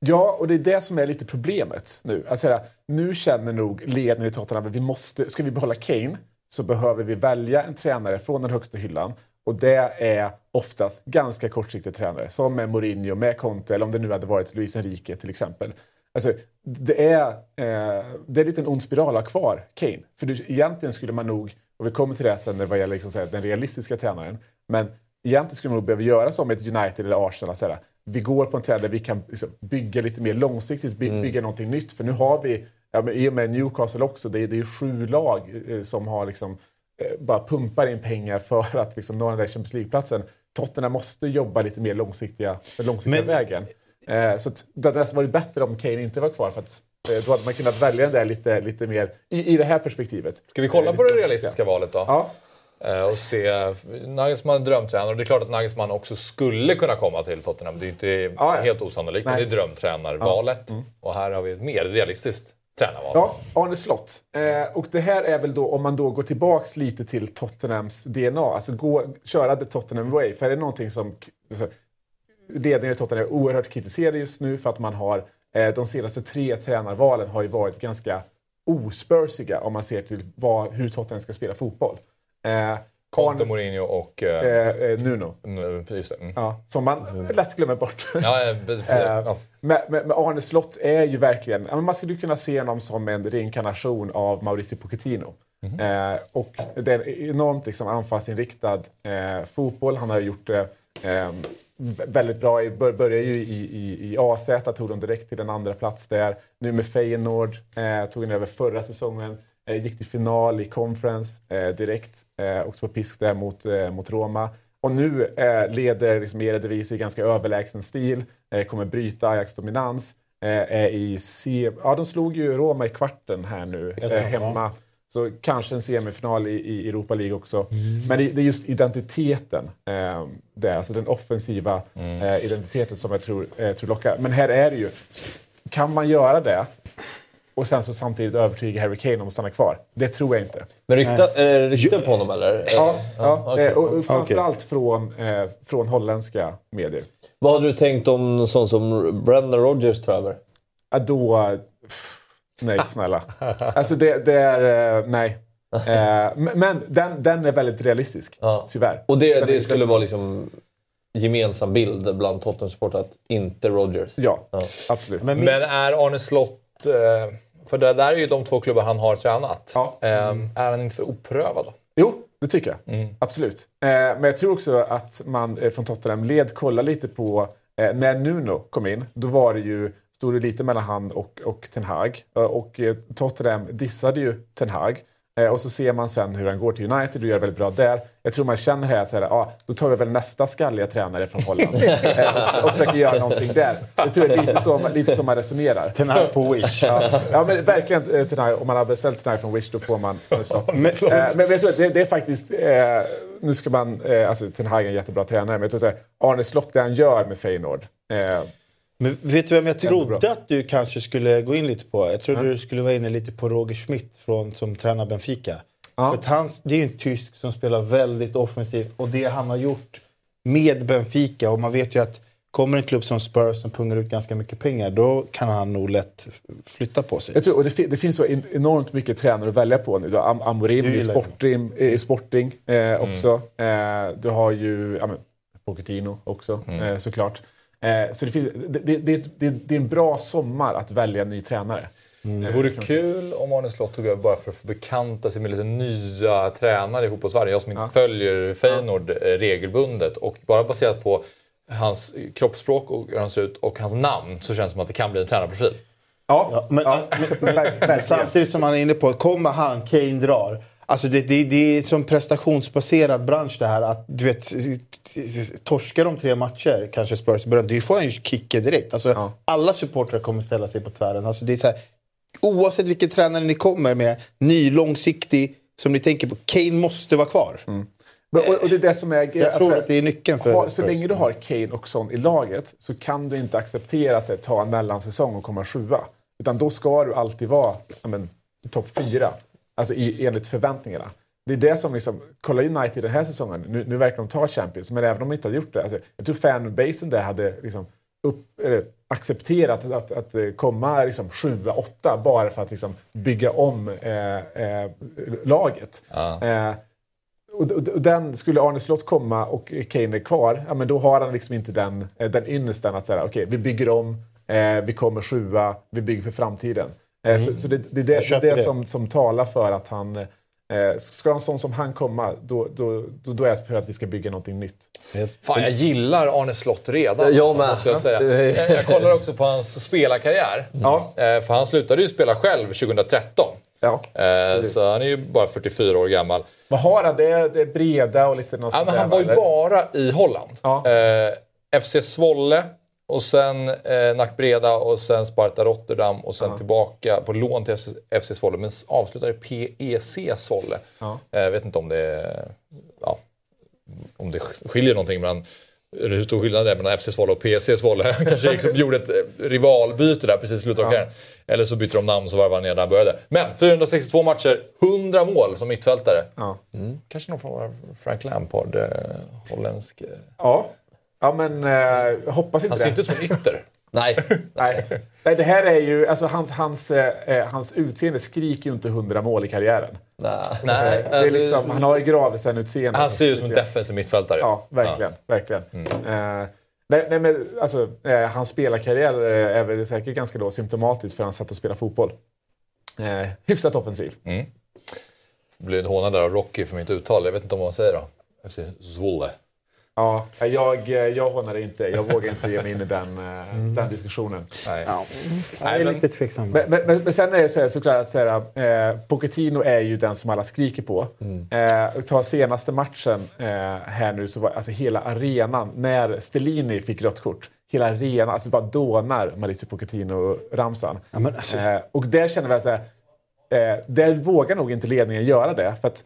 Ja, och det är det som är lite problemet nu. Alltså, nu känner nog ledningen i Tottenham att vi måste, ska vi behålla Kane så behöver vi välja en tränare från den högsta hyllan. Och det är oftast ganska kortsiktiga tränare, som med Mourinho, med Conte eller om det nu hade varit Luis Enrique till exempel. Alltså, det, är, eh, det är lite en ond spiral att ha kvar Kane. För du, egentligen skulle man nog, och vi kommer till det sen när vad gäller liksom, här, den realistiska tränaren, men egentligen skulle man nog behöva göra som ett United eller Arsenal. Så här, vi går på en tränare där vi kan liksom, bygga lite mer långsiktigt, by, bygga någonting nytt. För nu har vi, ja, men i och med Newcastle också, det är, det är ju sju lag eh, som har liksom, eh, bara pumpar in pengar för att liksom, nå den där Champions League-platsen. Tottenham måste jobba lite mer långsiktiga, långsiktiga Men- vägen. Eh, så det hade varit bättre om Kane inte var kvar för att då hade man kunnat välja den där lite, lite mer i, i det här perspektivet. Ska vi kolla på det realistiska valet då? Ja. Eh, och se. Nagelsmann är drömtränare och det är klart att Nagelsmann också skulle kunna komma till Tottenham. Det är inte Ja, ja. helt osannolikt, men Nej. det är drömtränarvalet. Och här har vi ett mer realistiskt tränarval. Ja, Arne Slott. Eh, och det här är väl då om man då går tillbaks lite till Tottenhams DNA, alltså gå, köra the Tottenham way. För är det någonting som alltså, ledningen i Tottenham är oerhört kritiserade just nu för att man har eh, de senaste tre tränarvalen har ju varit ganska ospörsiga om man ser till vad, hur Tottenham ska spela fotboll. Eh, Conte, Mourinho och... Eh, eh, eh, Nuno. nu- just. Mm. Ja, som man lätt glömmer bort. Ja, eh. Eh, ja. Men, men, men Arne Slott är ju verkligen, man skulle kunna se honom som en reinkarnation av Mauricio Pochettino. Eh, och det är en enormt liksom, anfallsinriktad eh, fotboll. Han har gjort eh, vä- väldigt bra. Började ju i, i, i AZ, tog dem direkt till en andra plats där. Nu med Feyenoord, eh, tog han över förra säsongen. Eh, gick till final i conference eh, direkt. Eh, också på pisk där mot, eh, mot Roma. Och nu eh, leder liksom Eredivisie i ganska överlägsen stil. Eh, kommer bryta Ajax dominans. Är i se- ja, de slog ju Roma i kvarten här nu, hemma. Så kanske en semifinal i, i Europa League också. Men det, det är just identiteten, eh, det, alltså den offensiva eh, identiteten som jag tror, eh, tror lockar. Men här är det ju, kan man göra det och sen så samtidigt övertyga Harry Kane om att stanna kvar? Det tror jag inte. Men rykta, det rykten på honom eller? Ja, ja, okej. eh, och, och framförallt från, eh, från holländska medier. Vad hade du tänkt om sån som Brendan Rodgers tar över? Ja, då... pff, Nej, snälla. Alltså det, det är... eh, Nej. Eh, men- den, den är väldigt realistisk, Ja. tyvärr. Och det, det skulle vara liksom gemensam bild bland Tottenham-supportrar att inte Rodgers. Ja, Ja. absolut. Men min, Men är Arne Slott... Eh, för det där är ju de två klubbar han har tränat. Ja. Eh, Är han inte för oprövad då? Jo, det tycker jag. Mm. Absolut. Men jag tror också att man från Tottenham led kolla lite på... När Nuno kom in, då var det ju, stod det lite mellan han och, och Ten Hag. Eh, och eh, Tottenham dissade ju Ten Hag. Eh, och så ser man sen hur han går till United och gör väldigt bra där. Jag tror man känner här att ah, då tar vi väl nästa skalliga tränare från Holland. och, och försöker göra någonting där. Jag tror det är lite så, lite så man resonerar. den här på Wish. Ja, ja men verkligen. Ten Hag, om man har beställt Ten Hag från Wish då får man. Men- Eh, men jag tror att det, det är faktiskt... Eh, nu ska man, eh, alltså Ten Hag är en jättebra tränare, men jag tror här, Arne Slott, det han gör med Feyenoord. Eh, Men vet du vem jag trodde att du kanske skulle gå in lite på? Jag trodde du skulle vara inne lite på Roger Schmidt från, som tränar Benfica. Ja. För att han, det är ju en tysk som spelar väldigt offensivt och det han har gjort med Benfica och man vet ju att kommer en klubb som Spurs som pungar ut ganska mycket pengar då kan han nog lätt flytta på sig. Jag tror, och det, det finns så en- enormt mycket tränare att välja på nu. Du har Am- Amorim Du i Sporting, i Sporting eh, också. Eh, du har ju ja, men, Pochettino också, eh, såklart. Eh, så det, finns, det, det, det, det, det är en bra sommar att välja en ny tränare. Det vore kul om Arne Slott tog över bara för att få bekanta sig med lite nya tränare i fotbollssverige. Jag som inte följer Feyenoord eh, regelbundet och bara baserat på hans kroppsspråk och hur han ser ut och hans namn så känns det som att det kan bli en tränarprofil. Ja, Ja, men, ja, men, men, men samtidigt som han är inne på, kommer han, Kane drar. Alltså det, det, det är som prestationsbaserad bransch det här. Att du vet, torskar de tre matcher, kanske Spurs i början, då får ju kicken direkt. Alltså, Ja. Alla supportrar kommer ställa sig på tvären. Alltså det är så här, oavsett vilken tränare ni kommer med, ny, långsiktig, som ni tänker på, Kane måste vara kvar. Men, och, och det är det som är... Jag tror att det är nyckeln för ha, Så länge du har Kane och Son i laget så kan du inte acceptera att här, ta en mellansäsong och komma sjua. Utan då ska du alltid vara topp fyra. Alltså i, enligt förväntningarna. Det är det som liksom, kolla United den här säsongen, nu, nu verkar de ta Champions, men även om de inte hade gjort det. Alltså, jag tror fanbasen där hade liksom, upp, eller, accepterat att, att, att komma liksom, sjua, åtta bara för att liksom, bygga om eh, eh, laget. Eh, och, och, och den, skulle Arne Slott komma och Kane är kvar, ja, men då har han liksom inte den, eh, den ynnesten att säga okej, vi bygger om, eh, vi kommer sjua, vi bygger för framtiden. Eh, Så, så det, det, är det, det, är det det. som, som talar för att han... Eh, ska en sån som han komma, då, då, då, då är det för att vi ska bygga någonting nytt. Fan, jag gillar Arne Slott redan. Jag alltså, med. Måste jag, säga. jag, kollar också på hans spelarkarriär. Ja. Eh, för han slutade ju spela själv 2013. Ja. Eh, så han är ju bara 44 år gammal. Vad har han? Det är, det är breda och lite något Ja, men där, han var ju eller? bara i Holland. Ja. Eh, FC Zwolle och sen eh, Nack Breda och sen Sparta Rotterdam och sen tillbaka på lån till FC, Zwolle men avslutade PEC Zwolle. Ja. Eh, Jag vet inte om det, ja, om det skiljer någonting mellan eller hur stor skillnad det är mellan FC Zwolle och PEC Zwolle. Han kanske liksom gjorde ett eh, rivalbyte där precis i slutet av Ja. karriären. Eller så bytte de namn så varvade ner där han började. Men 462 matcher, 100 mål som mittfältare. Ja. Kanske någon form av Frank Lampard, eh, holländsk... Ja. Ja, men eh, jag hoppas inte Han ser det. inte ut som en ytter. Nej. Nej. Nej, det här är ju... Alltså, hans, hans, eh, hans utseende skriker ju inte 100 mål i karriären. Nej. Nej, Det är liksom, han har ju Gravesen-utseende. han ser ut som en defensiv mittfältare. Ja, verkligen. verkligen. Eh, nej, nej, men alltså, eh, hans spelarkarriär eh, är väl säkert ganska då symptomatisk för hans sätt att spela fotboll. Eh, hyfsat offensiv. Blir hånad där av Rocky för mitt uttal. Jag vet inte om vad man säger då. FC Zwolle. Ja, jag, eh, jag hånar det inte. Jag vågar inte ge mig in i den, eh, den diskussionen. Nej. Ja. Jag är lite tveksam. Men, men, men, men sen är det så här, såklart att så här, eh, Pochettino är ju den som alla skriker på. Eh, ta senaste matchen eh, här nu så var alltså hela arenan, när Stellini fick rött kort, hela arenan, alltså bara dånar Mauricio Pochettino-ramsan. Ja, alltså- eh, och där känner jag så här, eh, där vågar nog inte ledningen göra det. För att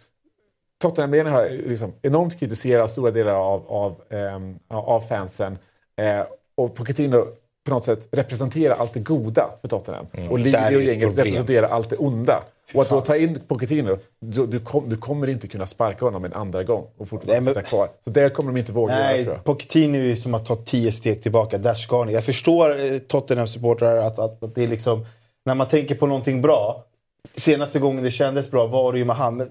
Tottenham-ledningen har liksom enormt kritiserat stora delar av, av, ehm, av fansen. Eh, och Pochettino på något sätt representerar allt det goda för Tottenham. Och Där är Livio och gänget representerar allt det onda. Och att då ta in Pochettino, du, du, kom, du kommer inte kunna sparka honom en andra gång och fortfarande Nej, men- sitta kvar. Så det kommer de inte våga göra Nej, tror jag. Pochettino är som att ta tio steg tillbaka. Där ska ni. Jag förstår eh, Tottenham-supportrar att, att, att det är liksom... När man tänker på någonting bra. Senaste gången det kändes bra var det ju med han. Men,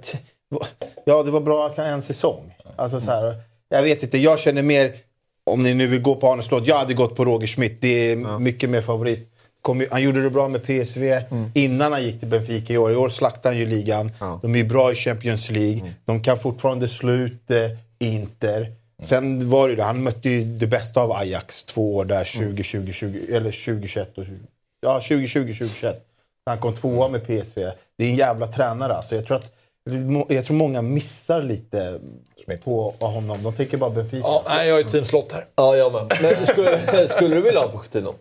ja, det var bra en säsong. Alltså så här, jag vet inte, jag känner mer... Om ni nu vill gå på Arne Slott, jag hade gått på Roger Schmidt. Det är mycket mer favorit. Kom, han gjorde det bra med PSV innan han gick till Benfica i år. I år slaktade han ju ligan. Ja. De är bra i Champions League. De kan fortfarande slå ut eh, Inter. Sen var det han mötte ju det bästa av Ajax två år där, 2020, 20, eller 2021 och 20, ja, 2020, 2021. Han kom tvåa med PSV. Det är en jävla tränare alltså. Jag tror, att, jag tror många missar lite på honom. De tänker bara Benfica. Ja, nej, jag är team Slott här. Ja, jag med. Men skulle, skulle du vilja ha Pochettino?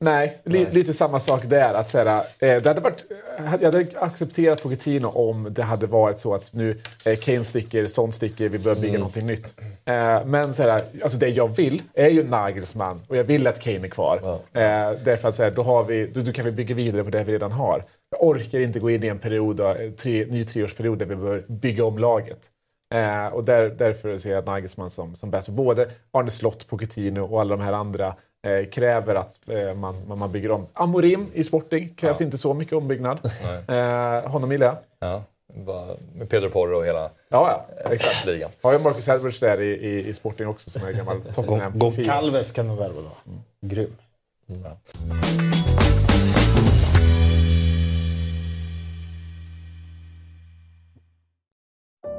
Nej, li, lite samma sak där. Att här, eh, det hade varit, jag hade accepterat Pochettino om det hade varit så att nu eh, Kane sticker, Son sticker, vi behöver bygga Mm. någonting nytt. Eh, men så här, alltså det jag vill är ju Nagelsmann och jag vill att Kane är kvar. Eh, därför att så här, då, har vi, då, då kan vi bygga vidare på det vi redan har. Jag orkar inte gå in i en period, en tre, ny treårsperiod där vi behöver bygga om laget. Eh, och där, därför ser jag Nagelsmann som, som bäst. Både Arne Slott, Pochettino och alla de här andra eh, kräver att eh, man, man, man bygger om. Amorim i Sporting krävs inte så mycket ombyggnad. Eh, honom gillar jag. Ja, med Pedro Porro och hela Ja, ja, exakt. ligan. Har ju Marcus Edwards där i, i, i Sporting också som är gammal Tottenham. Goncalves kan de värva då. Grym.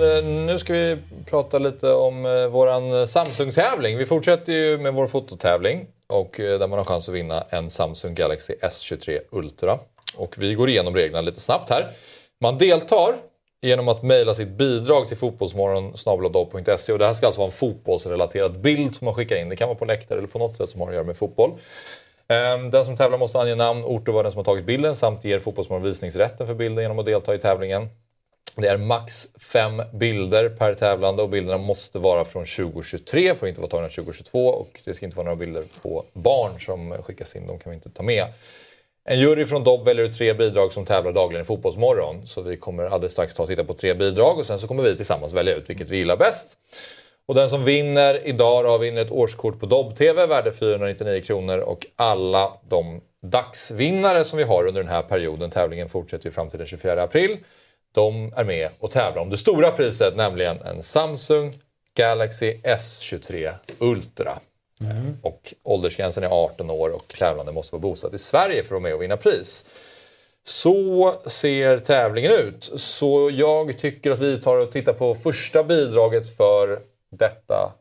Eh, nu ska vi prata lite om eh, våran Samsung-tävling. Vi fortsätter ju med vår fototävling och eh, där man har chans att vinna en Samsung Galaxy S23 Ultra. Och vi går igenom reglerna lite snabbt här. Man deltar genom att mejla sitt bidrag till fotbollsmorgon e. och det här ska alltså vara en fotbollsrelaterad bild som man skickar in. Det kan vara på läktare eller på något sätt som har att göra med fotboll. Ehm, den som tävlar måste ange namn, ort och var den som har tagit bilden samt ger Fotbollsmorgon visningsrätten för bilden genom att delta i tävlingen. Det är max fem bilder per tävlande och bilderna måste vara från 2023, får inte vara tagna 2022 och det ska inte vara några bilder på barn som skickas in, de kan vi inte ta med. En jury från Dobb väljer ut tre bidrag som tävlar dagligen i Fotbollsmorgon. Så vi kommer alldeles strax ta och titta på tre bidrag och sen så kommer vi tillsammans välja ut vilket vi gillar bäst. Och den som vinner idag då vinner ett årskort på Dobb-TV värde 499 kronor och alla de dagsvinnare som vi har under den här perioden, tävlingen fortsätter ju fram till den 24 april, de är med och tävlar om det stora priset, nämligen en Samsung Galaxy S23 Ultra. Och åldersgränsen är 18 år och tävlande måste vara bosatt i Sverige för att vara med och vinna pris. Så ser tävlingen ut. Så jag tycker att vi tar och tittar på första bidraget för detta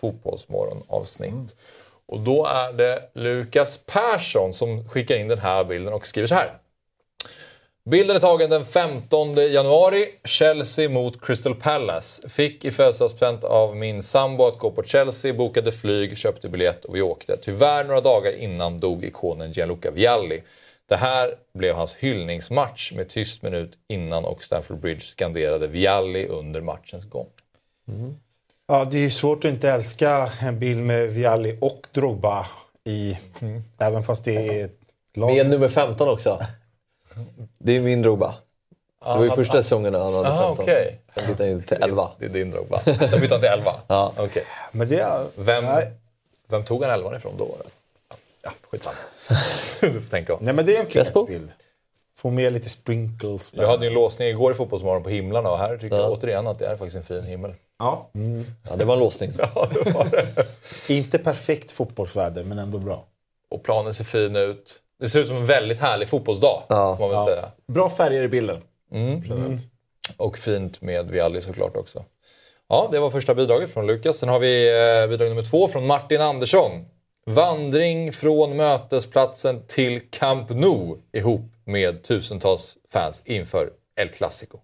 Fotbollsmorgon-avsnitt. Och då är det Lukas Persson som skickar in den här bilden och skriver så här. Bilden är tagen den 15 januari. Chelsea mot Crystal Palace. Fick i födelsedagspresent av min sambo att gå på Chelsea, bokade flyg, köpte biljett och vi åkte. Tyvärr några dagar innan dog ikonen Gianluca Vialli. Det här blev hans hyllningsmatch med tyst minut innan och Stamford Bridge skanderade Vialli under matchens gång. Ja, det är svårt att inte älska en bild med Vialli och Drogba i... Även fast det är ett lag. Med nummer 15 också. Det är min Drogba. Det var ju Ah, första ah. säsongen när han hade Ah, 15. okej. Sen bytte han ju till 11. Det är din Drogba. Sen bytte han till 11? Ja. Men det är... Vem, vem tog han 11 ifrån då? Ja, skitsamma. du får tänka om. Nej, men det är en bild. Få med lite sprinkles. Där. Jag hade ju en låsning igår i Fotbollsmorgon på himlarna och här tycker jag återigen att det är faktiskt en fin himmel. Ja. Ja, det var en låsning. Inte perfekt fotbollsväder, men ändå bra. Och planen ser fin ut. Det ser ut som en väldigt härlig fotbollsdag, Ja. man väl Ja. säga. Bra färger i bilden. Och fint med Vialli såklart också. Ja, det var första bidraget från Lukas. Sen har vi eh, bidrag nummer två från Martin Andersson. Vandring från mötesplatsen till Camp Nou ihop med tusentals fans inför El Clasico.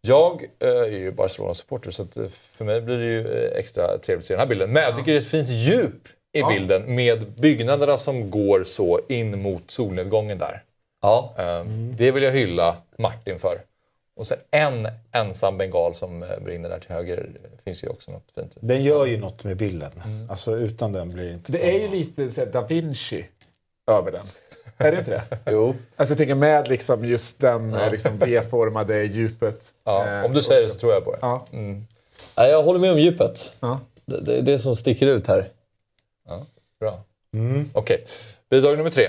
Jag eh, är ju Barcelona-supporter så eh, för mig blir det ju extra trevligt att se den här bilden. Men jag tycker det är ett fint djup i bilden med byggnaderna som går så in mot solnedgången där. Ja. Eh, Det vill jag hylla Martin för. Och sen en ensam bengal som eh, brinner där till höger finns ju också något fint. Den gör ju något med bilden. Alltså utan den blir det inte Det samma. är ju lite så da Vinci över den. Är det inte det? Jo. Alltså jag tänker med liksom just den eh, liksom V-formade djupet. Ja, Eh, om du säger det så tror jag på det. Ja. Mm. Nej, jag håller med om djupet. Ja. Det, det är det som sticker ut här. Ja, bra. Okej, bidrag nummer tre.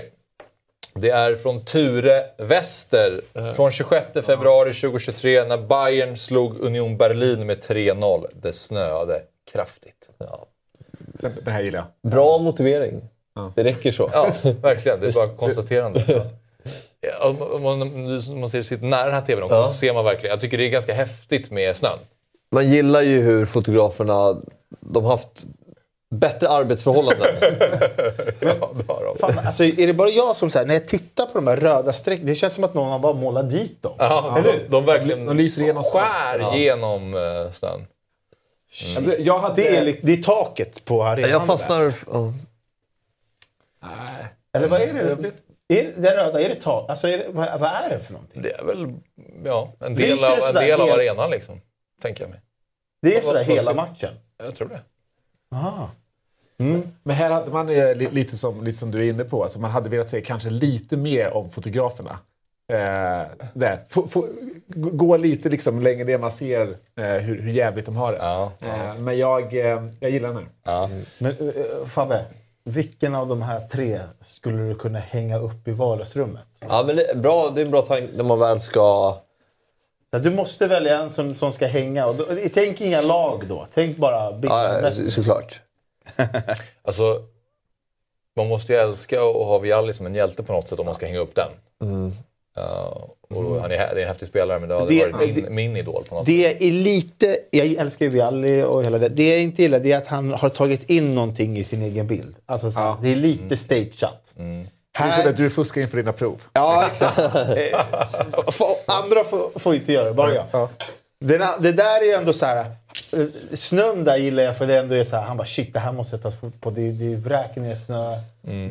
Det är från Ture Wester från 26 februari 2023 när Bayern slog Union Berlin med 3-0. Det snöade kraftigt. Ja. Det, det här gillar jag. Bra motivering. Det räcker så. Ja, verkligen. Det är bara konstaterande. Ja, Om man, om man ser sitter nära den här tvn också Ja. så ser man verkligen. Jag tycker det är ganska häftigt med snön. Man gillar ju hur fotograferna de har haft bättre arbetsförhållanden. Ja, det har de. Fan, alltså, är det bara jag som, här, när jag tittar på de här röda strecken, det känns som att någon har bara målat dit dem. Ja, de, de verkligen De lyser igenom skär Ja. genom eh, snön. Det- Jag hade... Det är, det är taket på arenan. Jag fastnar... ja. Nej. Eller vad är det? Är det röda, är det tak? Alltså, är det, vad, vad är det för någonting? Det är väl ja, en del, av, en del av arenan liksom. Tänker jag mig. Det är sådär hela matchen? Jag tror det. Aha. Men här hade man eh, li- lite som, lite som du är inne på, alltså man hade velat se kanske lite mer om fotograferna. Eh, där. Få, få, gå- lite liksom längre ner man ser eh, hur, hur jävligt de har det. Ja. Eh, men jag, eh, jag gillar den här. Ja. Men uh, Fabbe, vilken av de här tre skulle du kunna hänga upp i vardagsrummet? Ja, men det, är bra, det är en bra tanke när man väl ska... Ja, Du måste välja en som, som ska hänga. Och då, tänk inga lag då. Tänk bara Big Ja, ja, såklart. Alltså, man måste ju älska att ha Vialli som en hjälte på något sätt om man ska hänga upp den. Ja, och han är, det är en häftig spelare men det har Det- varit min, min idol på något sätt. Det är lite, jag älskar ju Vialli och hela det. Det jag inte gillar det är att han har tagit in någonting i sin egen bild. Alltså, så, här, Det är lite stageat. Det är så Här, att du fuskar inför dina prov. ja, exakt. Eh, Andra får, får inte göra det, bara jag. Den, a- det där är ju ändå så här... eh, Snön där gillar jag för det ändå är så här, han bara shit det här måste jag ta fot på. Det, det vräker ner snö.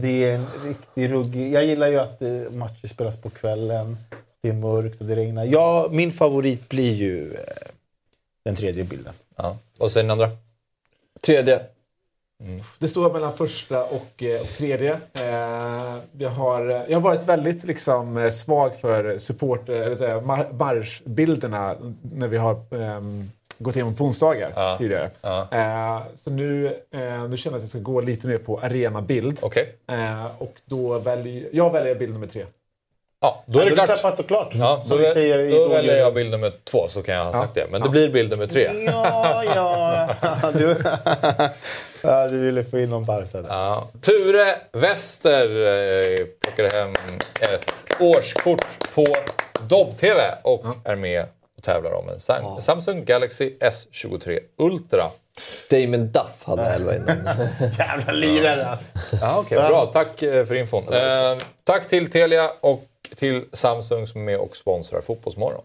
Det är en riktig ruggig... Jag gillar ju att eh, matcher spelas på kvällen. Det är mörkt och det regnar. Ja, min favorit blir ju eh, den tredje bilden. Ja. Och sen den andra? Tredje. Det står mellan första och, eh, och tredje. Eh, jag, har, jag har varit väldigt liksom, eh, svag för support, eh, eller säga, mar- marschbilderna när vi har ehm, gått igenom på onsdagar Ja. tidigare. Ja. Eh, så nu, eh, nu känner jag att jag ska gå lite mer på arenabild. Okej. Eh, och då väljer jag väljer bild nummer tre. Ja, då är det Ja, klart. klappat och klart. Ja, då vi säger då väljer jag bild nummer två så kan jag ha sagt det. Men det blir bild nummer tre. Ja, ja. Du, ja, du ville få in någon Barca där. Ja. Ture Wester eh, plockade hem ett årskort på Dobb-TV och är med tävlar om en Sam- Samsung Galaxy S23 Ultra. Damon Duff hade elva innan. Jävla lirare alltså. Ja, okej, Bra, tack eh, för infon. Eh, tack till Telia och till Samsung som är med och sponsrar Fotbollsmorgon.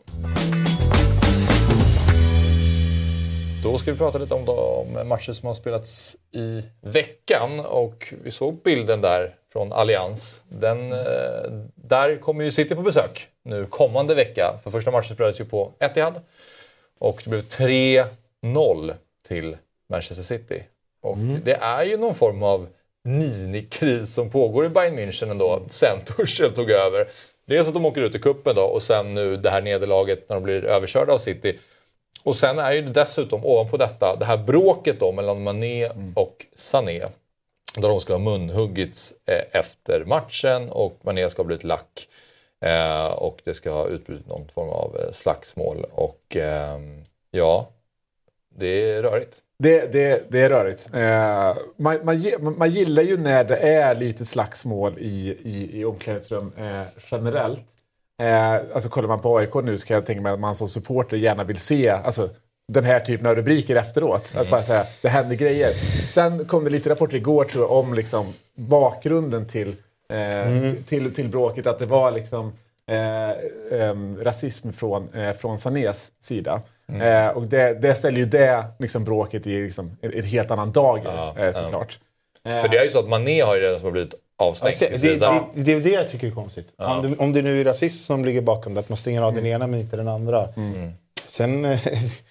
Då ska vi prata lite om de matcher som har spelats i veckan. Och vi såg bilden där från Allians. Den, eh, där kommer ju City på besök nu kommande vecka. För första matchen spelades ju på Etihad. Och det blev 3-0 till Manchester City. Och det är ju någon form av minikris som pågår i Bayern München ändå, sen Tuchel tog över. Dels att de åker ut i kuppen då och sen nu det här nederlaget när de blir överkörda av City. Och sen är ju dessutom ovanpå detta det här bråket då mellan Mané och Sané. Där de ska ha munhuggits eh, efter matchen och Mané ska ha blivit lack. Eh, och det ska ha utbrutit någon form av eh, slagsmål. Och ehm, ja, det är rörigt. Det, det, det är rörigt. Man, man, man gillar ju när det är lite slagsmål i, i, i omklädningsrum generellt. Alltså kollar man på AIK nu så kan jag tänka mig att man som supporter gärna vill se alltså, den här typen av rubriker efteråt. Att bara säga det händer grejer. Sen kom det lite rapporter igår tror jag om liksom, bakgrunden till, eh, till, till bråket. Att det var liksom eh, em, rasism från, eh, från Sanés sida. Eh, och det, det ställer ju det liksom, bråket i liksom, en, en helt annan Ja, eh, såklart. Eh, För det är ju så att Mané har ju redan som blivit avstängd Alltså, det, det, det är det jag tycker är konstigt. Om, det, om det nu är rasism som ligger bakom det, att man stänger av den ena men inte den andra. Sen...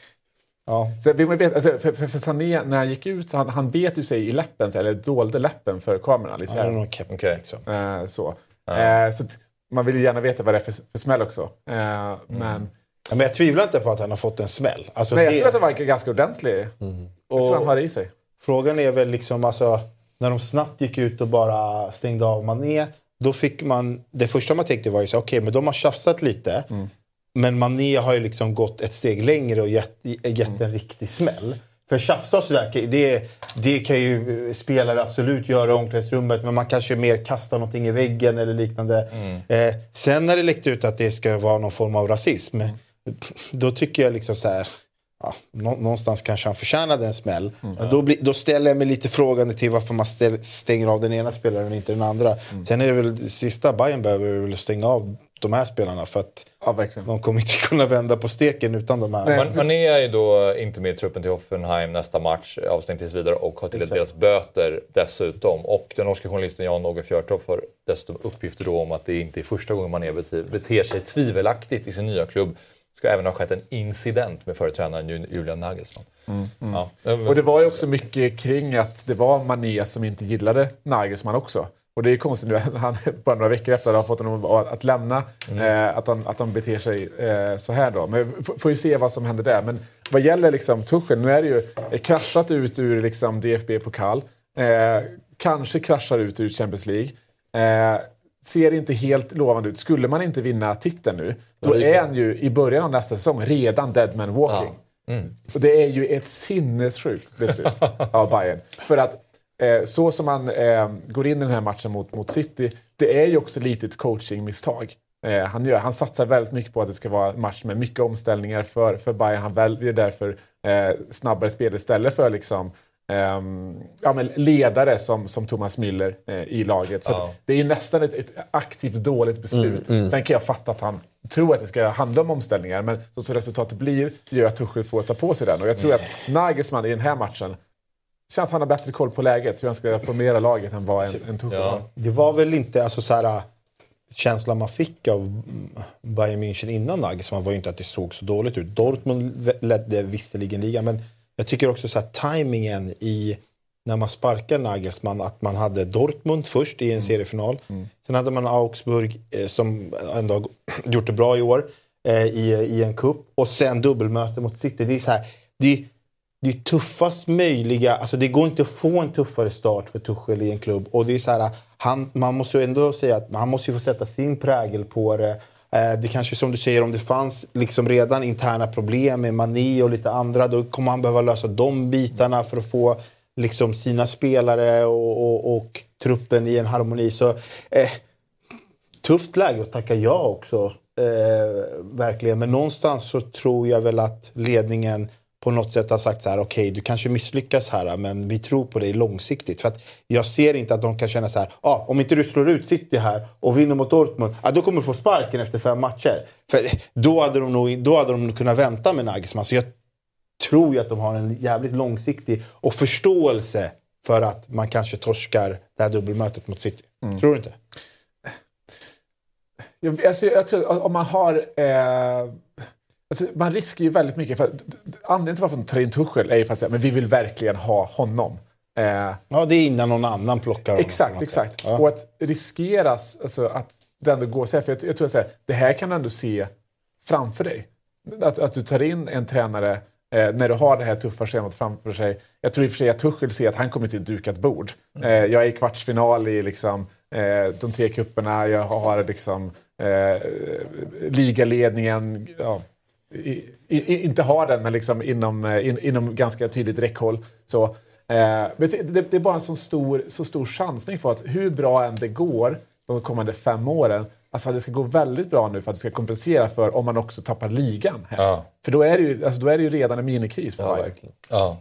ja. Så vill man veta, alltså, för, för, för Sané, när han gick ut, han, han bet ju sig i läppen, så- eller dolde läppen för kameran. Han här. har någon keps Okej. liksom. Eh, så. Eh, så man vill ju gärna veta vad det är för, för smäll också. Eh, men, Ja, men jag tvivlar inte på att han har fått en smäll. Alltså, nej, jag det- tror att det var ganska ordentlig. Jag tror han har det i sig. Frågan är väl liksom, alltså, när de snabbt gick ut och bara stängde av Mané. Då fick man, det första man tänkte var ju så okej men de har tjafsat lite. Men Mané har ju liksom gått ett steg längre och gett, gett en riktig smäll. För tjafsa och sådär, det, det kan ju spelare absolut göra i omklädningsrummet. Men man kanske mer kastar någonting i väggen eller liknande. Eh, sen när det läckte ut att det ska vara någon form av rasism. Då tycker jag liksom så här. Ja, nå- någonstans kanske han förtjänade en smäll. Men då, blir, då ställer jag mig lite frågande till varför man ställ, stänger av den ena spelaren och inte den andra. Sen är det väl det sista Bayern behöver väl stänga av de här spelarna. För att de kommer inte kunna vända på steken utan de här. Man, Mané är ju då inte med i truppen till Hoffenheim nästa match, avstängd tills vidare och har tilldelat deras böter dessutom. Och den norska journalisten Jan-Åge Fjörtoft har dessutom uppgifter då om att det inte är första gången Mané beter, sig tvivelaktigt i sin nya klubb. Det ska även ha skett en incident med förre tränaren Ju- Julian Nagelsmann. Ja. Och det var ju också mycket kring att det var Mané som inte gillade Nagelsmann också. Och det är konstigt nu att han bara några veckor efter att ha fått honom att lämna, eh, att, han, att han beter sig eh, så här då. Men vi får- ju se vad som händer där. Men vad gäller liksom Tuchel, nu är det ju eh, kraschat ut ur liksom DFB-pokal. Eh, kanske kraschar ut ur Champions League. Eh, ser inte helt lovande ut. Skulle man inte vinna titeln nu, då Ja, är är han ju i början av nästa säsong redan dead man walking. Och det är ju ett sinnessjukt beslut av Bayern. För att eh, så som man eh, går in i den här matchen mot, mot City, det är ju också lite ett coachingmisstag. Eh, han, gör, han satsar väldigt mycket på att det ska vara en match med mycket omställningar för, för Bayern. Han väljer därför eh, snabbare spel istället för liksom, ehm, ja, men ledare som, som Thomas Müller eh, i laget. Så Ja. att det är ju nästan ett, ett aktivt dåligt beslut. Mm, mm. Sen kan jag fatta att han tror att det ska handla om omställningar, men så som resultatet blir gör att Tuchel får ta på sig den. Och jag tror att Nagelsmann i den här matchen känner att han har bättre koll på läget, hur han ska formera laget än vad en, en Tuchel har. Det var väl inte, alltså så här, känslan man fick av mm, Bayern München innan Nagelsmann var ju inte att det såg så dåligt ut. Dortmund ledde visserligen ligan, men jag tycker också så här tajmingen i när man sparkar Nagelsmann, att man hade Dortmund först i en seriefinal. Sen hade man Augsburg eh, som ändå har gjort det bra i år eh, i, i en kupp och sen dubbelmöte mot City. Det är så här, det, det är tuffast möjliga, alltså det går inte att få en tuffare start för Tuchel i en klubb. Och det är så här, han, man måste ju ändå säga att han måste ju få sätta sin prägel på det. Eh, det kanske som du säger, om det fanns liksom redan interna problem med Mané och lite andra, då kommer han behöva lösa de bitarna för att få liksom sina spelare och, och, och truppen i en harmoni. Så eh, tufft läge att tacka ja också. Eh, verkligen. Men någonstans så tror jag väl att ledningen på något sätt har sagt så här, okej du kanske misslyckas här men vi tror på dig långsiktigt. För att jag ser inte att de kan känna så här, ah, om inte du slår ut City här och vinner mot Dortmund, ah, då kommer du få sparken efter fem matcher. För då hade de nog, då hade de nog kunnat vänta med Nagelsmann. Så jag tror ju att de har en jävligt långsiktig och förståelse för att man kanske torskar det här dubbelmötet mot City. Tror du inte? Jag, alltså, jag tror om man har... Eh, alltså, man riskerar ju väldigt mycket. För, anledningen till varför de tar in Tuchel är ju för att säga men vi vill verkligen ha honom. Eh, Ja, det är innan någon annan plockar honom. Exakt, exakt. Ja. Och att riskeras alltså, att det ändå går så här. För jag, jag tror att så här, det här kan du ändå se framför dig. Att, att du tar in en tränare eh, när du har det här tuffa schemat framför sig. Jag tror i och för sig att Tuchel ser att han kommer till ett dukat bord. Eh, jag är i kvartsfinal i liksom, eh, de tre kupperna. Jag har liksom, eh, ligaledningen. Ja, i, i, inte har den, men liksom inom, eh, in, inom ganska tydligt räckhåll. Så, eh, det, det, är bara en så stor, så stor chansning för att hur bra än det går de kommande fem åren, alltså det ska gå väldigt bra nu för att det ska kompensera för om man också tappar ligan här. Ja. För då är, det ju, alltså då är det ju redan en minikris för Bayern. Ja.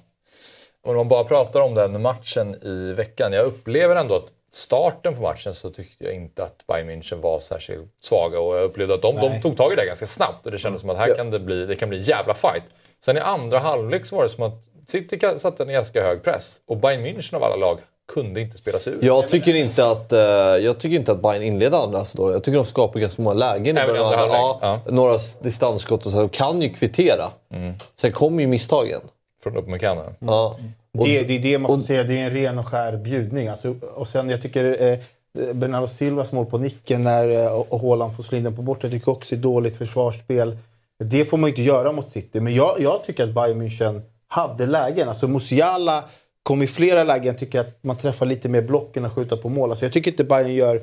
Och om man bara pratar om den matchen i veckan. Jag upplever ändå att starten på matchen så tyckte jag inte att Bayern München var särskilt svaga. Och jag upplevde att de, de tog tag i det ganska snabbt. Och det kändes som att här kan det, bli, det kan bli jävla fight. Sen i andra halvlek så var det som att City satte en ganska hög press. Och Bayern München av alla lag kunde inte spela sig ur. Jag tycker, inte att, eh, jag tycker inte att Bayern inleder andra så dåligt. Jag tycker de skapar ganska många lägen i början av andra halvlek, Ja, Några distansskott och så. De kan ju kvittera. Sen kommer ju misstagen. Från Upamecano. Ja. Och- Det, det är det man får säga, det är en ren och skär bjudning. Alltså, och sen jag tycker eh, Bernardo Silvas mål på nicken när eh, och Haaland får slå in den på bort. Jag tycker också det är dåligt försvarsspel. Det får man inte göra mot City. Men jag, jag tycker att Bayern München hade lägen. Alltså Musiala kom i flera lägen. Tycker att man träffar lite mer blocken och skjuter på mål. Alltså jag tycker inte Bayern gör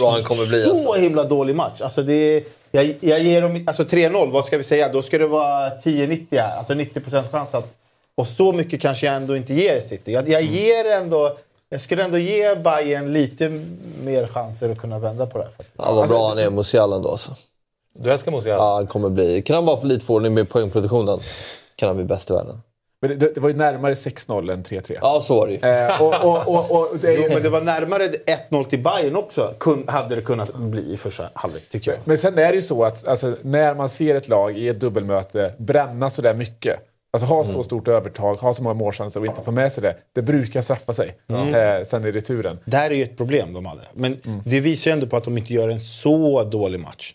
bra han kommer bli, så alltså. himla dålig match. Alltså det, jag, jag ger dem alltså 3-0, vad ska vi säga? Då ska det vara 10-90 här. Alltså 90% chans att... Och så mycket kanske jag ändå inte ger City. Jag, jag ger ändå... Jag skulle ändå ge Bayern lite mer chanser att kunna vända på det här. Faktiskt. Ja, vad bra han är, Musiala ändå alltså. Du älskar Musiala? Ja, han kommer bli... Kan han bara få lite få ordning med poängproduktionen kan han bli bäst i världen. Men det, det var ju närmare 6-0 än 3-3. Ja, så var det ju. Eh, och, och, och, och det är, Jo, men det var närmare 1-0 till Bayern också. Kun, hade det kunnat bli i första halvlek, tycker jag. Men sen är det ju så att alltså, när man ser ett lag i ett dubbelmöte bränna så där mycket. Alltså ha så Mm. stort övertag, ha så många målchanser och inte få med sig det. Det brukar straffa sig Mm. eh, sen i returen. Det här är ju ett problem de hade. Men Mm. det visar ju ändå på att de inte gör en så dålig match.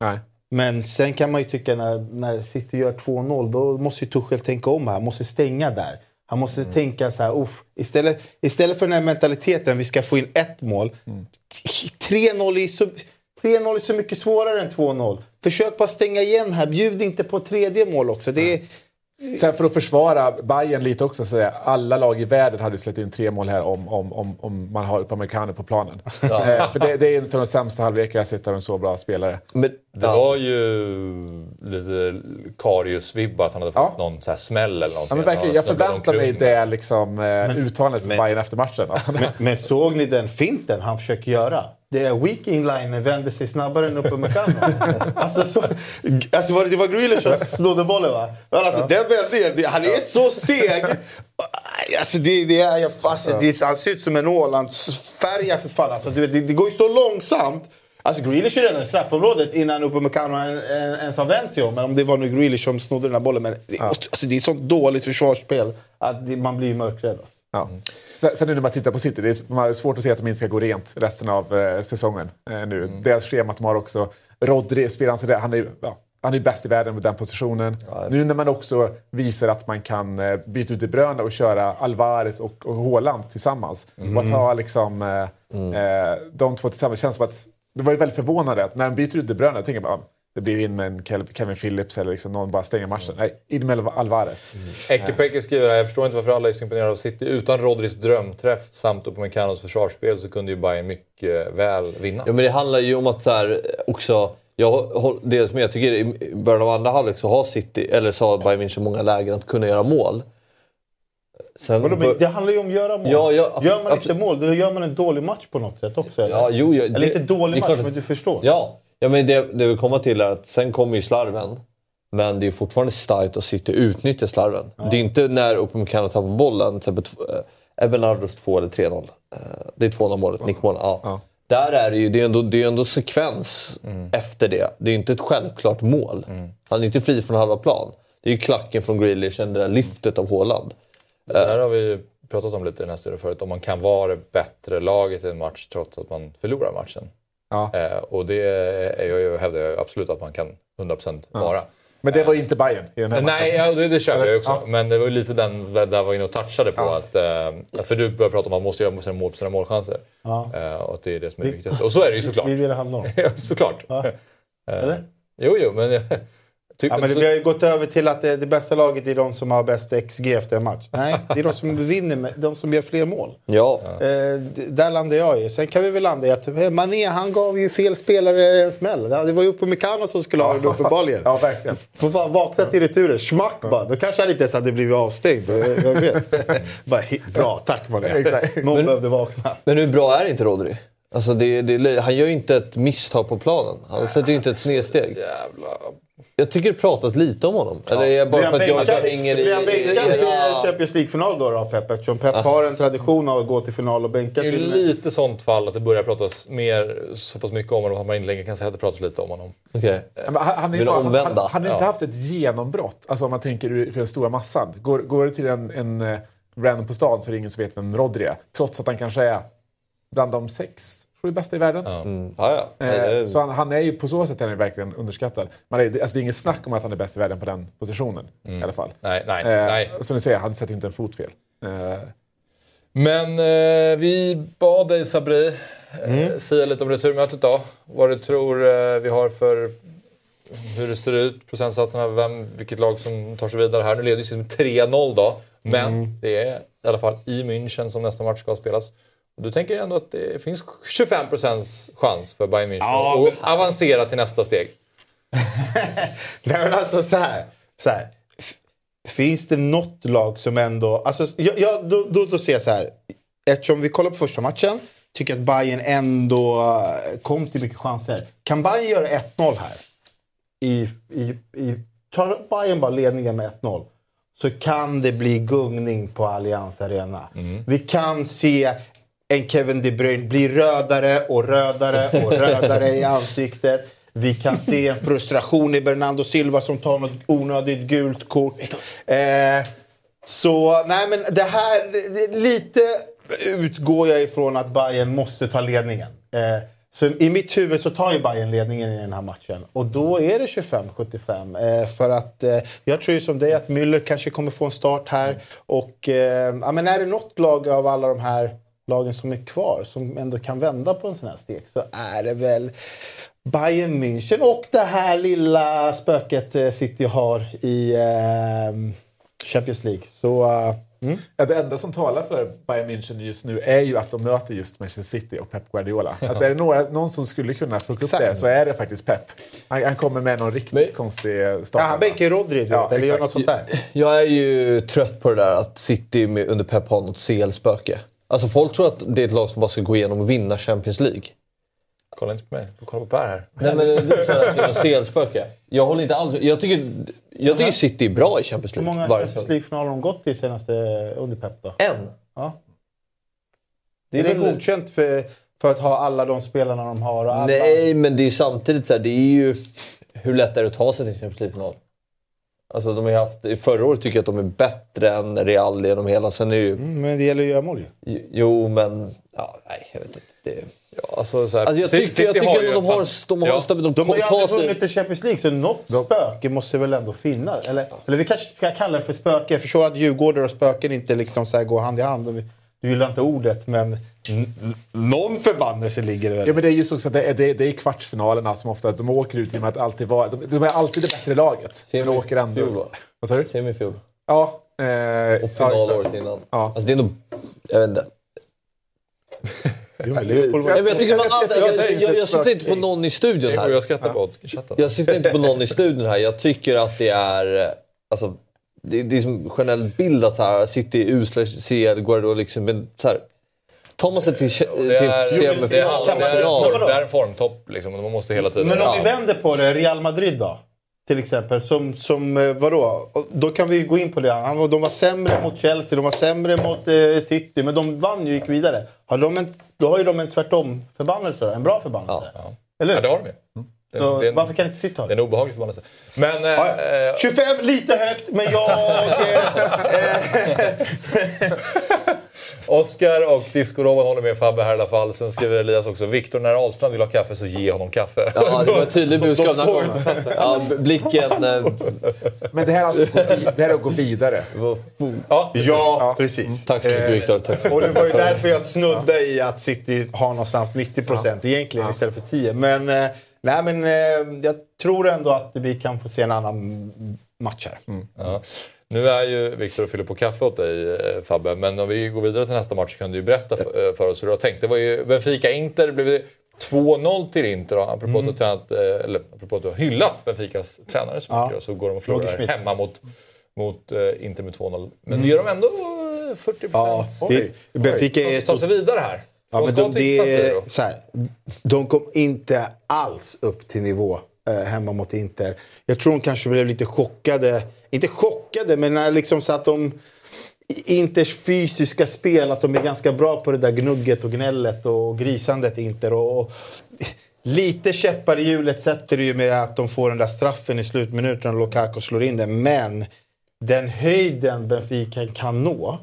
Nej. Men sen kan man ju tycka när, när City gör 2-0, då måste ju Tuchel tänka om här. Han måste stänga där. Han måste Mm. tänka så här, Uff, istället, istället för den här mentaliteten, vi ska få in ett mål. Mm. 3-0 är, så, 3-0 är så mycket svårare än 2-0. Försök bara stänga igen här, bjud inte på tredje mål också. Det är, Sen för att försvara Bayern lite också, så säga, alla lag i världen hade släppt in tre mål här om, om, om, om man har Upamecano på planen. Eh, för det, det är en av de sämsta halvlekar jag sett av en så bra spelare. Men, Det var ju lite Karius-vibbar att han hade fått någon så här smäll eller någonting. Ja, men verkligen, jag förväntar mig det liksom, eh, uttalandet för men- Bayern efter matchen. men, men såg ni den finten han försöker göra? Det är weak in-line vänder sig snabbare än Upamecano. alltså, så, alltså var det, det var Grealish som snodde bollen va? Alltså, Den vändningen, det- han är så seg. Alltså, det, det är, jag, alltså, det, han ser ut som en Ålandsfärja för fan. Alltså, det, det går ju så långsamt. Alltså Grealish är redan i straffområdet innan Upamecano en- en- ens har vänt sig om. Men om det var nu Grealish som snodde den här bollen. Men det, alltså, det är ett sånt dåligt försvarsspel att det, man blir mörkrädd. Alltså. Ja. Sen, sen nu när man tittar på City, det är, svårt att se att de inte ska gå rent resten av eh, säsongen. Eh, nu. Deras schema att de har också Rodri, spelaren, så där, han är ja, han är bäst i världen med den positionen. Nu när man också visar att man kan eh, byta ut De Bruyne och köra Alvarez och, och Haaland tillsammans. Mm. Och att ha liksom, eh, eh, de två tillsammans känns som att... Det var ju väldigt förvånande att när de byter ut De Bruyne, jag tänker bara, det blir in med en Kev- Kevin Phillips eller liksom någon bara stänger matchen. Nej, in med Alvarez. Ekepeke skriver här, jag förstår inte varför alla är så imponerade av City. Utan Rodris drömträff samt Upamecanos försvarsspel så kunde ju Bayern mycket väl vinna. Ja, men det handlar ju om att så här, också... Jag, det som jag tycker i början av andra halvlek så har City, eller så har Bayern München många lägen att kunna göra mål. Sen Vadå, men det handlar ju om att göra mål. Ja, ja, gör man absolut. inte mål, då gör man en dålig match på något sätt också. Eller, Ja, jo, ja, eller det- inte dålig match, klart men du förstår. Ja, ja men det, det vill komma till är att sen kommer ju slarven. Men det är fortfarande starkt att City utnyttjar slarven. Det är inte när Upamecano tappar bollen, till exempel äh, Ebenardos 2 eller 3-0. Eh, det är 2-0 målet, nickmålet. Ja. Där är det ju det är ändå, det är ändå sekvens efter det. Det är inte ett självklart mål. Han är inte fri från halva plan. Det är ju klacken från Grealish, det där lyftet av Haaland. Det där har vi pratat om lite i den här studien förut. Om man kan vara det bättre laget i en match trots att man förlorar matchen. Ja. Eh, och det är jag, hävdar jag absolut att man kan 100% vara. Men det var ju inte Bayern i den här Nej, matchen. ja, det, det köper jag också. Ja. Men det var ju lite den där var inne och touchade på. Att, eh, för du började prata om att man måste göra sina mål på sina målchanser. Ja. Eh, och att det är det som är det viktigaste. Och så är det ju såklart. Det är det det handlar om. Ja, såklart. Ja. Eh, Eller? Jo, jo, men... Typ, Ja, men det, vi har ju gått över till att det, det bästa laget är de som har bäst XG efter en match. Nej, det är de som vinner, med, de som gör fler mål. Ja. Eh, där landar jag i. Sen kan vi väl landa i att eh, Mané, han gav ju fel spelare en smäll. Det var ju Upamecano som skulle ha den uppenbarligen. Ja, verkligen. Får fan vakna till returen. Schmack bara. Då kanske han inte ens hade blivit avstängd. Eh, Jag vet. bara, bra, tack Mané. Exakt. Någon Men- behövde vakna. Men hur bra är inte Rodri? Alltså det, det, han gör ju inte ett misstag på planen. Han sätter ju inte ett snedsteg. Jävla... Jag tycker det pratas lite om honom. Eller är det bara för att jag bänkad, hänger i... blir han bänkad i era- Champions League-final då, då Pep? Eftersom Pep har en tradition av att gå till final och bänka Det är ju lite sånt fall att det börjar pratas mer, så pass mycket om honom att man inte längre kan säga att det pratas lite om honom. Okej. Ja, men han, han, är bara, han, han har inte Ja. haft ett genombrott. Alltså om man tänker för den stora massan. Går, går det till en, en eh, random på stan så är det ingen som vet vem Rodri är. Trots att han kanske är bland de sex, sju bästa i världen. Mm. Ja, ja. Eh, så han, han är ju på så sätt är han verkligen underskattad. Men det, alltså det är inget snack om att han är bäst i världen på den positionen. I alla fall. Nej, nej, Eh, nej. Som ni säger, han sätter inte en fot fel. Eh, Men eh, vi bad dig Sabri Mm. säga lite om returmötet då. Vad du tror eh, vi har för hur det ser ut, procentsatserna, vem, vilket lag som tar sig vidare här. Nu leder ju med 3-0 då, men Mm. det är i alla fall i München som nästa match ska spelas. Du tänker ändå att det finns 25% chans för Bayern München Ja, att avancera till nästa steg. Nej men alltså så här. Så här. Finns det något lag som ändå... Alltså, jag, jag, då, då, då ser jag så här. Eftersom vi kollar på första matchen. Tycker att Bayern ändå eh, kom till mycket chanser. Kan Bayern göra 1-0 här? I, i, i, tar Bayern bara ledningen med 1-0 så kan det bli gungning på Allianz Arena. Vi kan se en Kevin De Bruyne blir rödare och rödare och rödare i ansiktet. Vi kan se en frustration i Bernardo Silva som tar något onödigt gult kort. Eh, så nej men det här, lite utgår jag ifrån att Bayern måste ta ledningen. Eh, så i mitt huvud så tar ju Bayern ledningen i den här matchen. Och då är det 25-75. Eh, för att eh, jag tror ju som dig att Müller kanske kommer få en start här. Och eh, ja, men är det något lag av alla de här lagen som är kvar som ändå kan vända på en sån här stek så är det väl Bayern München och det här lilla spöket eh, City har i eh, Champions League. Så eh, mm. Ja, det enda som talar för Bayern München just nu är ju att de möter just Manchester City och Pep Guardiola. Alltså är det några, någon som skulle kunna fucka upp det så är det faktiskt Pep. Han, han kommer med någon riktigt konstig start. Ja, han bänkar Rodri Ja, eller gör något sånt där. Jag är ju trött på det där att City med, under Pep har något CL-spöke. Alltså folk tror att det är ett lag som bara ska gå igenom och vinna Champions League. Kolla inte på mig, du får kolla på Per här. Nej men du säger att det är något CL-spöke. Jag håller inte alls... Jag tycker, jag tycker City är bra i Champions Hur League. många varje Champions. League-finaler har de gått till senaste under Pep då? En. Ja. Det är är det godkänt för, för att ha alla de spelarna de har? Och alla... Nej, men det är samtidigt så här, det är ju... Hur lätt är det att ta sig till Champions League-final? Alltså de har haft... Förra året tycker jag att de är bättre än Real genom hela. Sen är ju... Mm, men det gäller ju att göra mål ju. Jo, men... Ja, nej, jag vet inte. Det... Ja, alltså, så här, Alltså, jag City- tycker, jag City tycker har ju de har, de har Ja. stabil... De, De har ju aldrig vunnit en Champions League, så något spöke måste väl ändå finnas? Eller, eller vi kanske ska kalla det för spöke. Jag förstår att Djurgårdar och spöken inte liksom så här går hand i hand. Och Du gillar inte ordet, men någon förbannelse ligger det väl? Ja, men det är ju så att det är, det, det är kvartsfinalerna som ofta de åker ut genom att alltid vara... De, de är alltid det bättre laget. Men de åker ändå. va? Vad sa du? Semifjol. Ja. Eh, Och final ja, året innan. Ja. Alltså det är nog... Jag vet inte. Jo, var- Jag, vet, jag, tycker man alltid, jag, jag, jag syftar inte på någon i studion Jag, här. jag skrattar på chatten. Jag syftar inte på någon i studion här. Jag tycker att det är... Alltså, det, det är som generell bild att så här, City är usla, CL, Guardiola liksom... Men så här, tar man sig till, till semifinal, det, är, det, är, Vadå? det är en formtopp liksom. Man måste hela tiden... Men om Ja. vi vänder på det, Real Madrid då? Till exempel, som, som eh, vadå? Då kan vi gå in på det. Han var- De var sämre mot Chelsea, de var sämre mot eh, City, men de vann ju och gick vidare. Har de en, då har ju de en tvärtom-förbannelse, en bra förbannelse. Ja. Eller Ja, hur? det har de ju. Det, Så det, är en, varför kan inte City ha det är det? en obehaglig förbannelse. Men... Eh, Ja, ja. eh, 25, lite högt, men jag... Eh, Oskar och Disco-Robban håller med Fabbe här i alla fall. Sen skriver Elias också Viktor när Ahlstrand vill ha kaffe så ge honom kaffe. Ja, det var ett tydligt budskap den här såg gången. Ja, blicken... eh, Men det här, är alltså, det här är att gå vidare. Ja, ja, precis. Tack så mycket Eh, Viktor. Tack så Och det var ju därför jag snuddade i att City har någonstans 90 procent egentligen istället för 10. Men, eh, nej, men eh, jag tror ändå att vi kan få se en annan match här. Ja. Nu är ju Viktor och fyller på kaffe åt dig eh, Fabbe, men om vi går vidare till nästa match så kan du ju berätta f- eh, för oss hur du har tänkt. Det var ju Benfica-Inter, det blev 2-0 till Inter då, apropå, att du har tränat, eh, eller apropå att du har hyllat Benficas tränare så Ja. mycket. Då, så går de och förlorar hemma mot, mot Inter med 2-0. Men det gör de ändå eh, 40 Ja, Oj. det, Benfica De är... ska ta sig vidare här. Ja, men de, det så här, de kom inte alls upp till nivå eh, hemma mot Inter. Jag tror de kanske blev lite chockade. Inte chockade, men när liksom så att de... Inters fysiska spel, att de är ganska bra på det där gnugget och gnället och grisandet Inter. Och, och, lite käppar i hjulet sätter det ju med att de får den där straffen i slutminuten och Lukaku slår in den. Men den höjden Benfica kan nå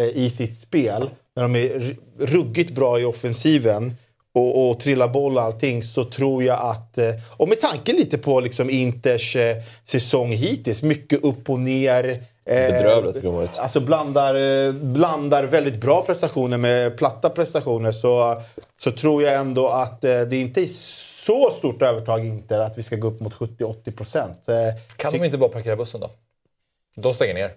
eh, i sitt spel, när de är ruggigt bra i offensiven och, och trillar boll och allting, så tror jag att... eh, Och med tanke lite på liksom Inters eh, säsong hittills, mycket upp och ner. Bedrövligt de har varit. Alltså blandar, eh, blandar väldigt bra prestationer med platta prestationer så, så tror jag ändå att eh, det inte är så stort övertag Inter att vi ska gå upp mot 70-80 procent. Eh, Kan de inte bara parkera bussen då? De stänger ner.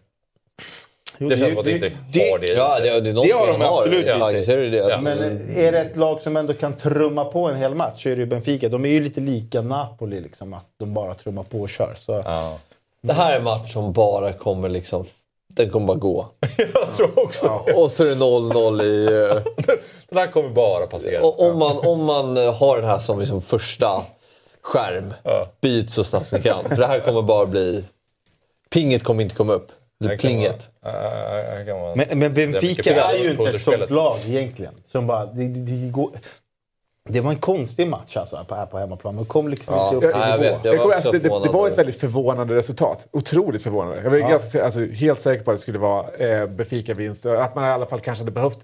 Jo, det känns som att det- Inter det- har det Ja, det, det Det har de absolut ja, i sig. Ja. Men är det ett lag som ändå kan trumma på en hel match så är det ju Benfica. De är ju lite lika Napoli, liksom, att de bara trummar på och kör. Så. Ja. Det här är en match som bara kommer liksom... Den kommer bara gå. Jag tror också Och så är det 0-0 i... eh, Den här kommer bara passera. Och om man, om man eh, har den här som liksom första skärm, Ja. byt så snabbt ni kan. För det här kommer bara bli... Pinget kommer inte komma upp. Det plinget. ja, Men, men Det är mycket Benfica är ju inte ett sånt lag egentligen. Som bara, det, det, det, går, det var en konstig match alltså, på, här på hemmaplan. De kom liksom Ja. inte upp i jag nivå. vet. Var alltså, det, det, det var ett väldigt förvånande resultat. Otroligt förvånande. Jag var ganska, alltså, helt säker på att det skulle vara eh, Benfica-vinst. Att man i alla fall kanske hade behövt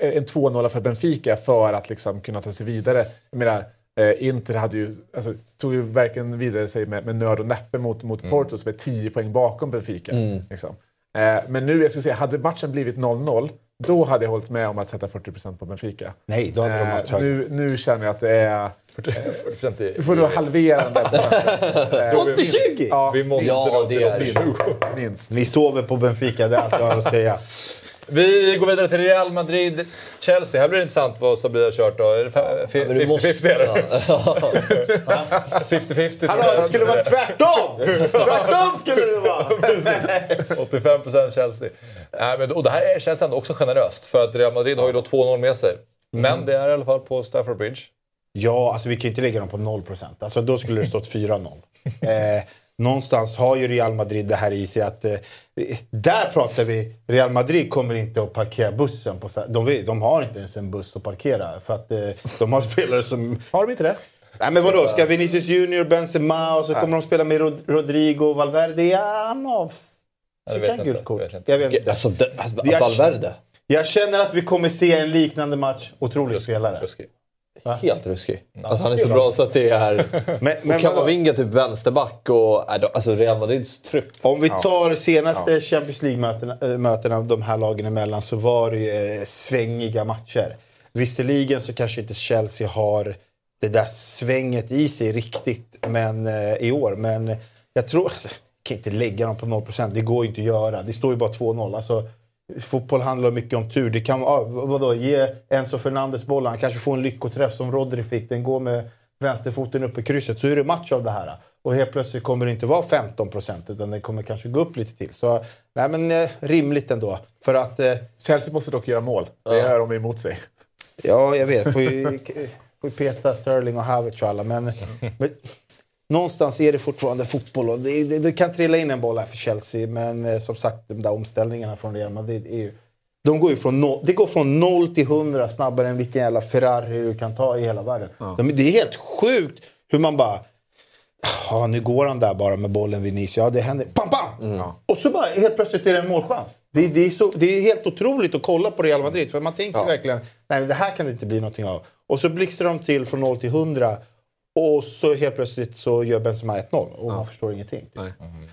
eh, en 2-0 för Benfica för att liksom, kunna ta sig vidare. Jag menar, eh, Inter hade ju, alltså, tog ju verkligen vidare sig med, med nöd och näppe mot, mot Porto som är 10 poäng bakom Benfica. Liksom. Eh, men nu, jag skulle säga, hade matchen blivit 0-0 då hade jag hållit med om att sätta 40% på Benfica. Nej, då hade de haft Eh, högre. nu, nu känner jag att det är... 40% i- Du får nog halvera den där procenten. Eh, 80-20! Ja, Vi måste Ja, det är 80. minst. minst. Ni sover på Benfica, det är allt jag har att säga. Vi går vidare till Real Madrid. Chelsea. Här blir det intressant vad Sabia har kört då. Är det fa- fi- Men du måste- 50-50 eller? Ja. 50-50. Hallå, det skulle vara tvärtom! Tvärtom skulle det vara! 85% Chelsea. Nej, men, och det här är- känns ändå också generöst. För att Real Madrid har ju då 2-0 med sig. Men det är i alla fall på Stafford Bridge. Ja, alltså vi kan ju inte lägga dem på 0%. Alltså då skulle det stått 4-0. Eh, någonstans har ju Real Madrid det här i sig att... Eh, där pratar vi... Real Madrid kommer inte att parkera bussen. På, de, de har inte ens en buss att parkera. För att eh, de har spelare som... Har de inte det? Nej men vadå, ska Vinicius Junior, Benzema och så kommer de spela med Rod- Rodrigo och Valverde? Ja, han jag gult kort. vet jag vet inte. Alltså, det, alltså Valverde. Jag känner att vi kommer se en liknande match. Otrolig spelare. Ruskig. Helt ruskig. Alltså, han är så bra så att det är... Men, men och vadå? Kamavinga typ vänsterback och... Alltså Real Madrids trupp. Om vi tar senaste Champions League-mötena mötena av de här lagen emellan så var det ju eh, svängiga matcher. Visserligen så kanske inte Chelsea har det där svänget i sig riktigt men, eh, i år. Men jag tror... Alltså, jag kan inte lägga dem på 0%. Det går ju inte att göra. Det står ju bara 2-0. Alltså, fotboll handlar mycket om tur. Det kan vadå, ge Enzo Fernandes bollen. Han kanske får en lyckoträff som Rodri fick. Den går med vänsterfoten upp i krysset. Så är det match av det här. Och helt plötsligt kommer det inte vara 15 procent utan det kommer kanske gå upp lite till. Så nej men eh, rimligt ändå. För att, eh, Chelsea måste dock göra mål. Det gör de emot sig. ja jag vet, får ju, får ju peta Sterling och Havertz och alla. Men, men någonstans är det fortfarande fotboll och det, det, det kan trilla in en boll här för Chelsea. Men eh, som sagt, de där omställningarna från Real Madrid är ju... De går ju från noll, det går från 0 till 100 snabbare än vilken jävla Ferrari du kan ta i hela världen. De, det är helt sjukt hur man bara... Ja, nu går han där bara med bollen Vinicius. Ja, det händer. Pam, pam! Och så bara helt plötsligt är det en målchans. Det, det, är så, det är helt otroligt att kolla på Real Madrid. För man tänker Ja. verkligen, nej det här kan det inte bli någonting av. Och så blixtrar de till från 0 till 100. Och så helt plötsligt så gör Benzema 1-0 och man förstår ingenting.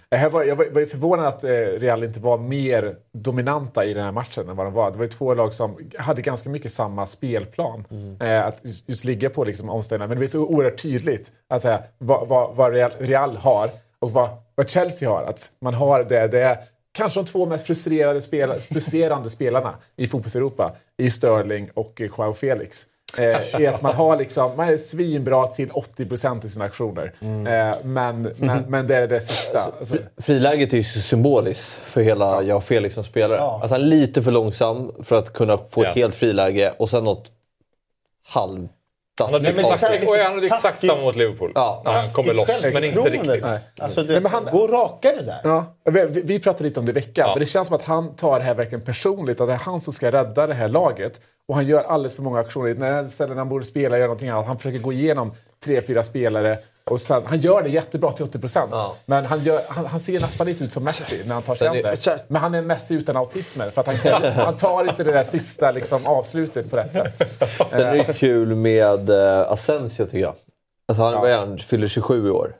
Jag här var, jag var, var ju förvånad att eh, Real inte var mer dominanta i den här matchen än vad de var. Det var ju två lag som hade ganska mycket samma spelplan. Eh, att just, just ligga på liksom, omställningarna. Men det är så oerhört tydligt att säga, vad, vad, vad Real, Real har och vad, vad Chelsea har. Att man har det, det är kanske de två mest frustrerade spela, frustrerande spelarna i fotbolls-Europa. I Sterling och eh, Joao Felix. Eh, är att man, har liksom, man är svinbra till 80% i sina aktioner. Eh, men, men, men det är det sista. Alltså, Friläget är ju symboliskt för hela jag och Felix som spelare. Ja. Alltså han är lite för långsam för att kunna få ett Ja. helt friläge och sen något halv Han hade Nej, men exakt, och han hade exakt samma mot Liverpool. Ja. när han kommer loss, men inte riktigt. Alltså, det, Nej, men han- Gå rakare där. Ja, vi, vi- vi pratade lite om det i veckan, Ja. men det känns som att han tar det här verkligen personligt. Att det är han som ska rädda det här laget. Och han gör alldeles för många aktioner. När ställen han borde spela gör någonting annat. Han försöker gå igenom tre, fyra spelare. Och sen, han gör det jättebra till 80%. Ja. Men han, gör, han, han ser nästan lite ut som Messi när han tar sig Men an det-. Men han är Messi utan autismer. För att han, han tar inte det där sista liksom, avslutet på rätt sätt. Sen är det kul med uh, Asensio tycker jag. Alltså han, är han? fyller 27 i år.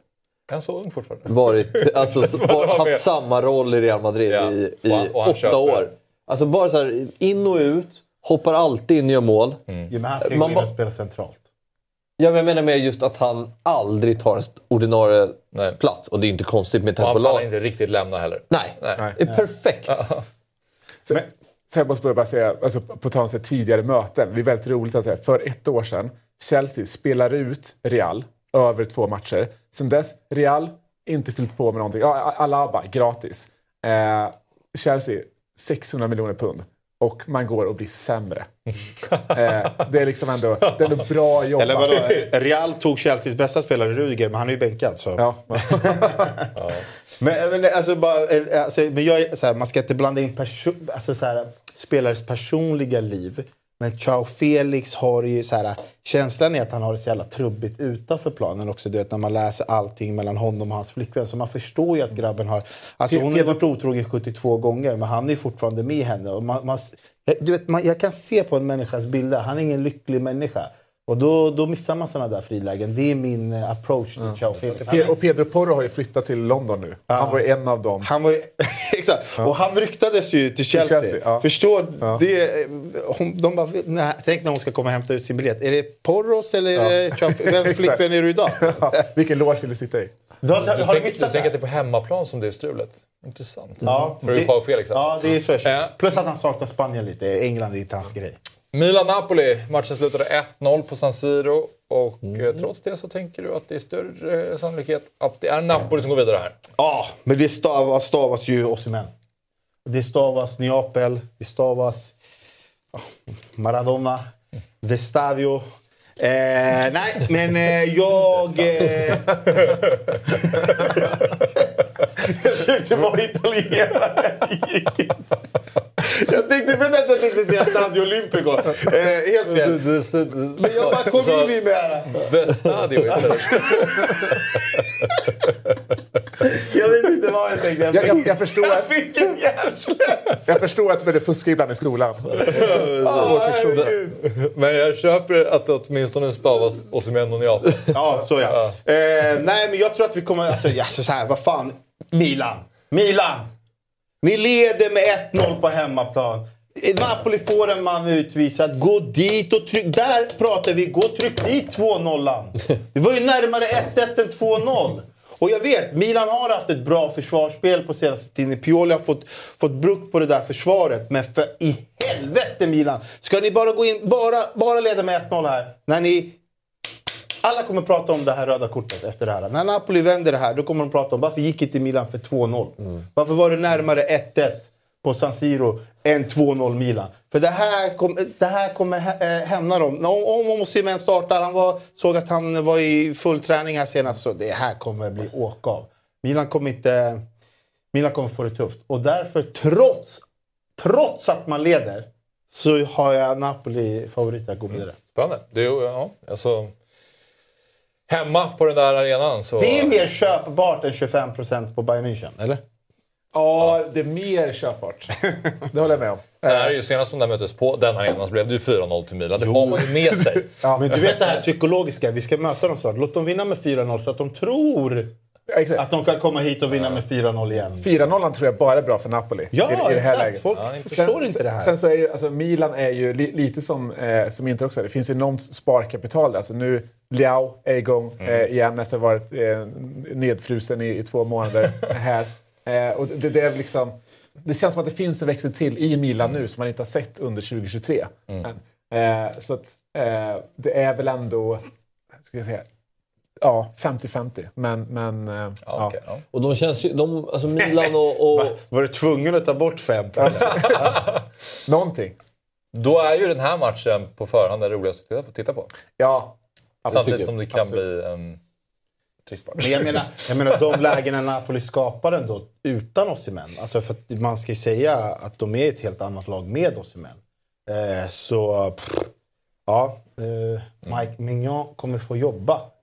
Är han så ung fortfarande? varit, alltså, Så var haft samma roll i Real Madrid Ja, i, i och han- och han åtta köper år. Alltså bara så här, in och ut, hoppar alltid in och gör mål. Ja, men han ska Man gå in och spela centralt. Ja, men jag menar med just att han aldrig tar en ordinarie Nej. plats. Och det är inte konstigt med tanke på han pallar lag. inte riktigt lämna heller. Nej, Nej. det är perfekt. Sen, sen måste jag bara säga, alltså, på tal om tidigare möten. Det är väldigt roligt att säga. För ett år sedan, Chelsea spelar ut Real över två matcher. Sen dess, Real inte fyllt på med någonting. Ja, Alaba, gratis. Eh, Chelsea, 600 miljoner pund. Och man går och blir sämre. eh, det är liksom ändå, det är ändå bra jobbat. Eller vadå? Real tog Chelseas bästa spelare, Rudiger, men han är ju bänkad. Så. Ja. Men, men, alltså, bara, eh, alltså, men jag, så här, man ska inte blanda in perso- alltså, så här, spelares personliga liv. Men Chao Felix har ju så här, känslan är att han har det så jävla trubbigt utanför planen också. Du vet när man läser allting mellan honom och hans flickvän. Så man förstår ju att grabben har... Alltså hon har varit otrogen 72 gånger men han är fortfarande med henne. Och man, man, du vet, man, jag kan se på en människas bilder, han är ingen lycklig människa. Och då, då missar man sådana där frilägen. Det är min eh, approach till Chao Felix. Han Och Pedro Porro har ju flyttat till London nu. Han var ju en av dem. Han var ju, exakt. Och han ryktades ju till Chelsea. Chelsea, ja. Förstår? Ja. Det, hon, de bara, nej, tänk när hon ska komma och hämta ut sin biljett. Är det Porros eller är det Chao- Vems flickvän är du idag? Vilken loge vill du sitta i? Du har, Du har du tänker, missat du tänker det? att det är på hemmaplan som det är strulet? Intressant. Ja, För det, Joao Felix alltså. Ja, det är så. Eh. Plus att han saknar Spanien lite. England är inte hans grej. Milan-Napoli. Matchen slutade 1-0 på San Siro. Och Mm. eh, trots det så tänker du att det är större sannolikhet att det är Napoli som går vidare här. Ja, men det stavas, stavas ju Osimhen. Det stavas Neapel, det stavas Maradona, The Stadio. Eh, nej, men eh, jag... Eh, jag försökte vara italienare. Jag tänkte, vänta, jag tänkte säga Stadio Olimpico. Eh, helt fel. Men jag bara, kom in med det. The Stadio. Jag vet inte vad jag tänkte. Jag, jag, jag, förstår att, Vilken jävla... jag förstår att du började fuska ibland i skolan. Men jag köper att det åtminstone stavas Osimhen och Neapel. Ja, så ja. Eh, nej, men jag tror att vi kommer... Alltså, alltså så här, vad fan. Milan. Milan! Ni leder med 1-0 på hemmaplan. Napoli får en man utvisad. Gå dit och tryck... Där pratar vi. Gå och tryck dit 2-0. Det var ju närmare 1-1 än 2-0. Och jag vet, Milan har haft ett bra försvarsspel på senaste tiden. Pioli har fått, fått brukt på det där försvaret. Men för i helvete Milan! Ska ni bara gå in, bara, bara leda med 1-0 här? När ni alla kommer prata om det här röda kortet efter det här. När Napoli vänder det här, då kommer de prata om varför gick inte Milan för 2-0? Varför var det närmare 1-1 på San Siro än 2-0 Milan? För det här, kom, det här kommer eh, hämna dem. Om, om Osimhen startar, han var, såg att han var i full träning här senast, så det här kommer bli åka av. Milan kommer inte... Milan kommer få det tufft. Och därför, trots, trots att man leder, så har jag Napoli favorit att gå vidare. Spännande. Det är, ja, alltså, hemma på den där arenan så... Det är mer köpbart än 25% på Bayern München, eller? Ja, det är mer köpbart. Det håller jag med om. Sen är det ju senast de där möttes på den arenan så blev det ju 4-0 till Milan. Det har man ju med sig. Men du vet det här psykologiska, vi ska möta dem snart. Låt dem vinna med 4-0 så att de tror Exakt. att de kan komma hit och vinna med 4-0 igen. 4-0 tror jag bara är bra för Napoli. Ja, i, i det här exakt. läget. Folk förstår inte det här. Sen så är ju, alltså, Milan är ju li, lite som, eh, som Inter också. Det finns enormt sparkapital där. Alltså, nu Liao är igång eh, igen efter att ha varit eh, nedfrusen i, i två månader här. Eh, och det, det, är liksom, det känns som att det finns en växel till i Milan nu som man inte har sett under 2023. än. Eh, så att, eh, det är väl ändå, ska jag säga, ja, 50-50. Men, men eh, ja. okej, ja. Och de känns ju... De, alltså Milan och... och Var du tvungen att ta bort 5%? Någonting. Då är ju den här matchen på förhand den roligaste att titta på. Titta på. Ja. Samtidigt som det kan Absolut. bli en trist match. Men jag menar, jag menar de lägena Napoli skapar ändå utan Osimhen. Alltså för att man ska ju säga att de är ett helt annat lag med Osimhen. Eh, så pff, ja, eh, Mike Mignon kommer få jobba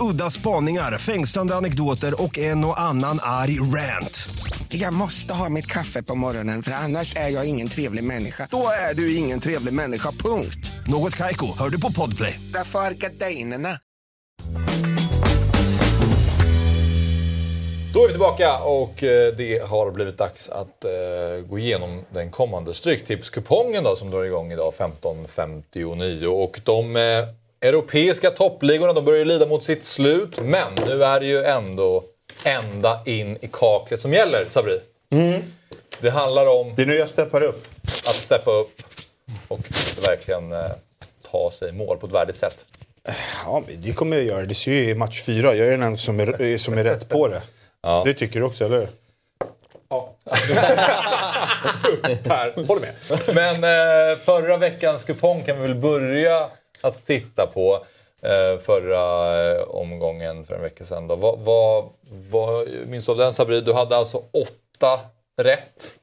Udda spaningar, fängslande anekdoter och en och annan arg rant. Jag måste ha mitt kaffe på morgonen för annars är jag ingen trevlig människa. Då är du ingen trevlig människa, punkt. Något Kaiko, hör du på Podplay. Därför är gardinerna. Då är vi tillbaka och eh, det har blivit dags att eh, gå igenom den kommande Stryktipskupongen då, som drar igång idag 15.59. Och de eh, europeiska toppligorna de börjar ju lida mot sitt slut. Men nu är det ju ändå ända in i kaklet som gäller, Sabri. Mm. Det handlar om Det är nu jag steppar upp. att steppa upp och verkligen eh, ta sig mål på ett värdigt sätt. Ja, men det kommer jag göra. Det ser ju i match fyra. Jag är den enda som är, som är rätt på det. Det tycker du också, eller hur? Per, håller med. Men eh, förra veckans kupong kan vi väl börja att titta på. Eh, förra eh, omgången för en vecka sedan. Då. Vad, vad, vad minns du av den Sabri? Du hade alltså åtta rätt.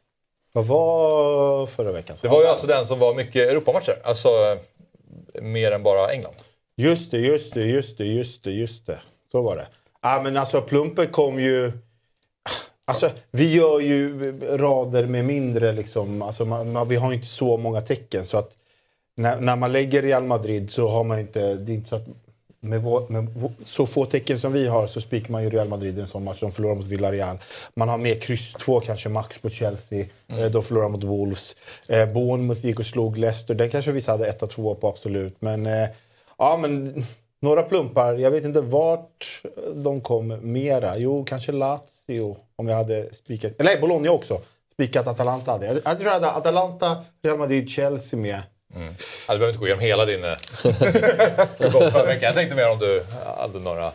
Vad var förra veckan? Det var ju alltså den som var mycket Europamatcher. Alltså mer än bara England. Just det, just det, just det, just det, just det. Så var det. Ja, men alltså Plumpen kom ju... Alltså, vi gör ju rader med mindre liksom. Alltså, man, man, vi har ju inte så många tecken så att när, när man lägger Real Madrid så har man inte... Det är inte så att med, vår, med vår, så få tecken som vi har så spikar man ju Real Madrid en sån match. De förlorar mot Villarreal. Man har med kryss 2 kanske max på Chelsea. Mm. Eh, de förlorar mot Wolves. Eh, Bournemouth gick och slog Leicester. Den kanske vissa hade 1-2 på absolut. Men eh, ja, men några plumpar. Jag vet inte vart de kom mera. Jo, kanske Lazio om jag hade spikat. Eller nej, Bologna också. Spikat Atalanta hade jag. Jag tror jag hade Atalanta, Real Madrid, Chelsea med. Mm. Ja, du behöver inte gå igenom hela din eh. Jag tänkte mer om du hade några,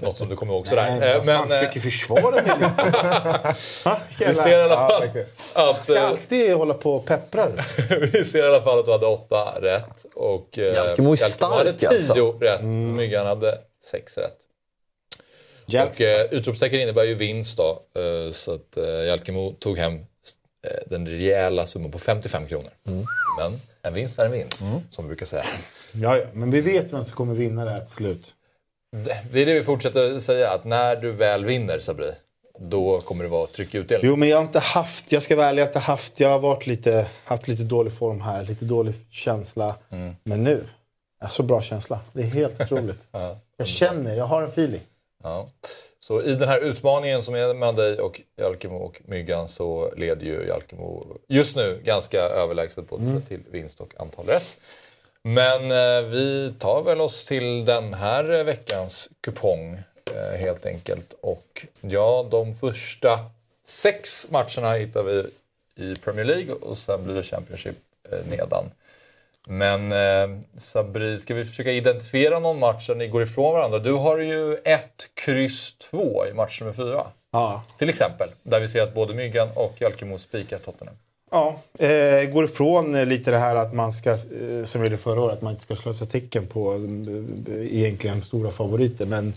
något som du kommer ihåg sådär. Nej, Eh, men, fan, eh, försöker försvara mig lite. Vi ser i alla Ja, fall verkligen. att... Ska eh, alltid hålla på och peppra. Vi ser i alla fall att du hade åtta rätt. Och Jalkemo är Jalkemo hade stark, alltså. tio rätt. Myggan hade sex rätt. Jalk- Och eh, utropstecken innebär ju vinst då. Så att eh, Jalkemo tog hem den rejäla summan på 55 kronor. Men en vinst är en vinst, som vi brukar säga. Ja, ja, men vi vet vem som kommer vinna det här till slut. Det- Det är det vi fortsätter säga, att när du väl vinner Sabri, då kommer det vara tryck i utdelning. Jo, men jag har inte haft, jag ska vara ärlig, jag har inte haft, jag har varit lite, haft lite dålig form här, lite dålig känsla. Mm. Men nu, jag har så bra känsla. Det är helt otroligt. Ja. Jag känner, jag har en feeling. Ja. Så i den här utmaningen som är mellan dig och Jalkemo och Myggan så leder ju Jalkemo just nu ganska överlägset både Mm. till vinst och antal rätt. Men eh, vi tar väl oss till den här veckans kupong eh, helt enkelt. Och ja, de första sex matcherna hittar vi i Premier League och sen blir det Championship eh, nedan. Men eh, Sabri, ska vi försöka identifiera någon match där ni går ifrån varandra? Du har ju ett kryss två i match nummer fyra. Ja. Till exempel. Där vi ser att både Myggan och Jalkemo spikar Tottenham. Ja, eh, går ifrån eh, lite det här att man ska, eh, som vi gjorde förra året, att man inte ska slösa tecken på eh, egentligen stora favoriter. Men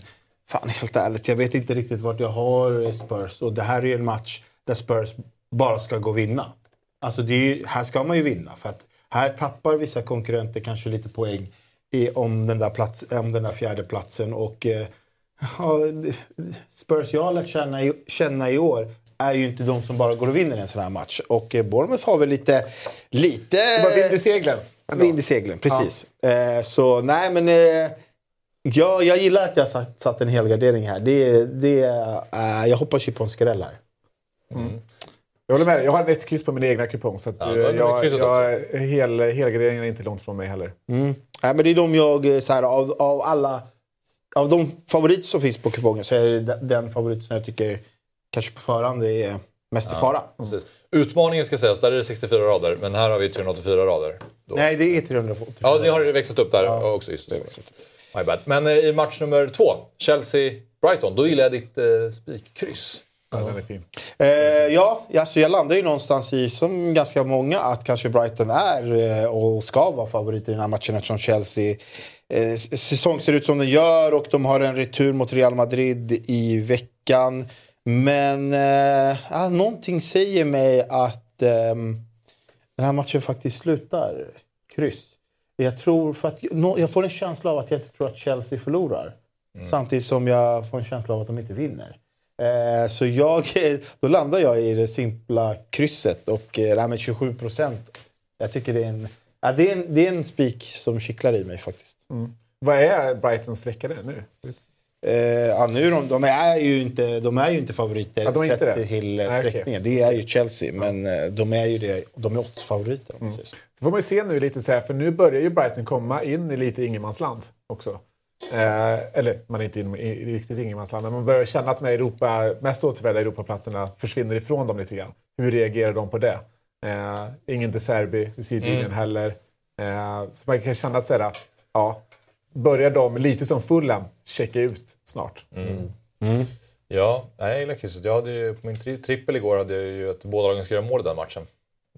fan, helt ärligt, jag vet inte riktigt vart jag har Spurs. Och det här är ju en match där Spurs bara ska gå och vinna. Alltså ju, här ska man ju vinna. För att här tappar vissa konkurrenter kanske lite poäng i, om, den där plats, om den där fjärde platsen. Och eh, ja, Spurs jag har lärt känna i, känna i år är ju inte de som bara går och vinner en sån här match. Och eh, Bournemouth har väl lite... lite vind i seglen. ändå. Vind i seglen, precis. Eh, så nej men... Eh, ja, jag gillar att jag satt, satt en helgardering här. Det, det, eh, jag hoppas ju på en skräll här. Jag håller med dig. Jag har ett kryss på min egna kupong. Så att, Ja, jag, jag, hel, helgarderingen är inte långt från mig heller. Mm. Nej, men det är de jag, eh, så här, av, av alla... Av de favoriter som finns på kupongen så är det den- favorit som jag tycker kanske på förhand är mest i fara. Precis. Utmaningen ska sägas, där är det 64 rader, men här har vi 384 rader. Då. Nej, det är 340. Ja, det har det växlat upp där också. Just det. My bad. Men eh, i match nummer två, Chelsea-Brighton. Brighton. Då gillar jag ditt eh, spikkryss. Ja, den är fin. Eh, ja, alltså jag landar ju någonstans i, som ganska många, att kanske Brighton är eh, och ska vara favorit i den här matchen eftersom Chelsea eh, säsong ser ut som den gör och de har en retur mot Real Madrid i veckan. Men eh, ja, någonting säger mig att eh, den här matchen faktiskt slutar kryss. Jag, tror för att, jag får en känsla av att jag inte tror att Chelsea förlorar. Mm. Samtidigt som jag får en känsla av att de inte vinner. Eh, så jag, då landar jag i det simpla krysset och eh, det här med 27 procent. Jag tycker det är en, ja, det är en, det är en spik som kittlar i mig faktiskt. Mm. Vad är Brightons sträcka där nu? Eh, ja, nu de, de, är ju inte, de är ju inte favoriter Ja, de är inte sett det? till eh, sträckningen. Det är ju Chelsea, men eh, de är ju det, de är oddsfavoriter. Mm. Så får man ju se nu lite så här, för nu börjar ju Brighton komma in i lite ingenmansland också. Eh, eller man är inte in, i, i riktigt ingenmansland, men man börjar känna att de här Europa, mest återvända Europaplatserna försvinner ifrån dem lite grann. Hur reagerar de på det? Eh, ingen De Serbi vid sidlinjen Mm. heller. Eh, så man kan känna att så här, ja, börjar de lite som Fulham checka ut snart? Mm. Ja, nej, jag gillar krysset. Jag hade ju, på min tri trippel igår hade jag ju att båda lagen skulle göra mål i den matchen.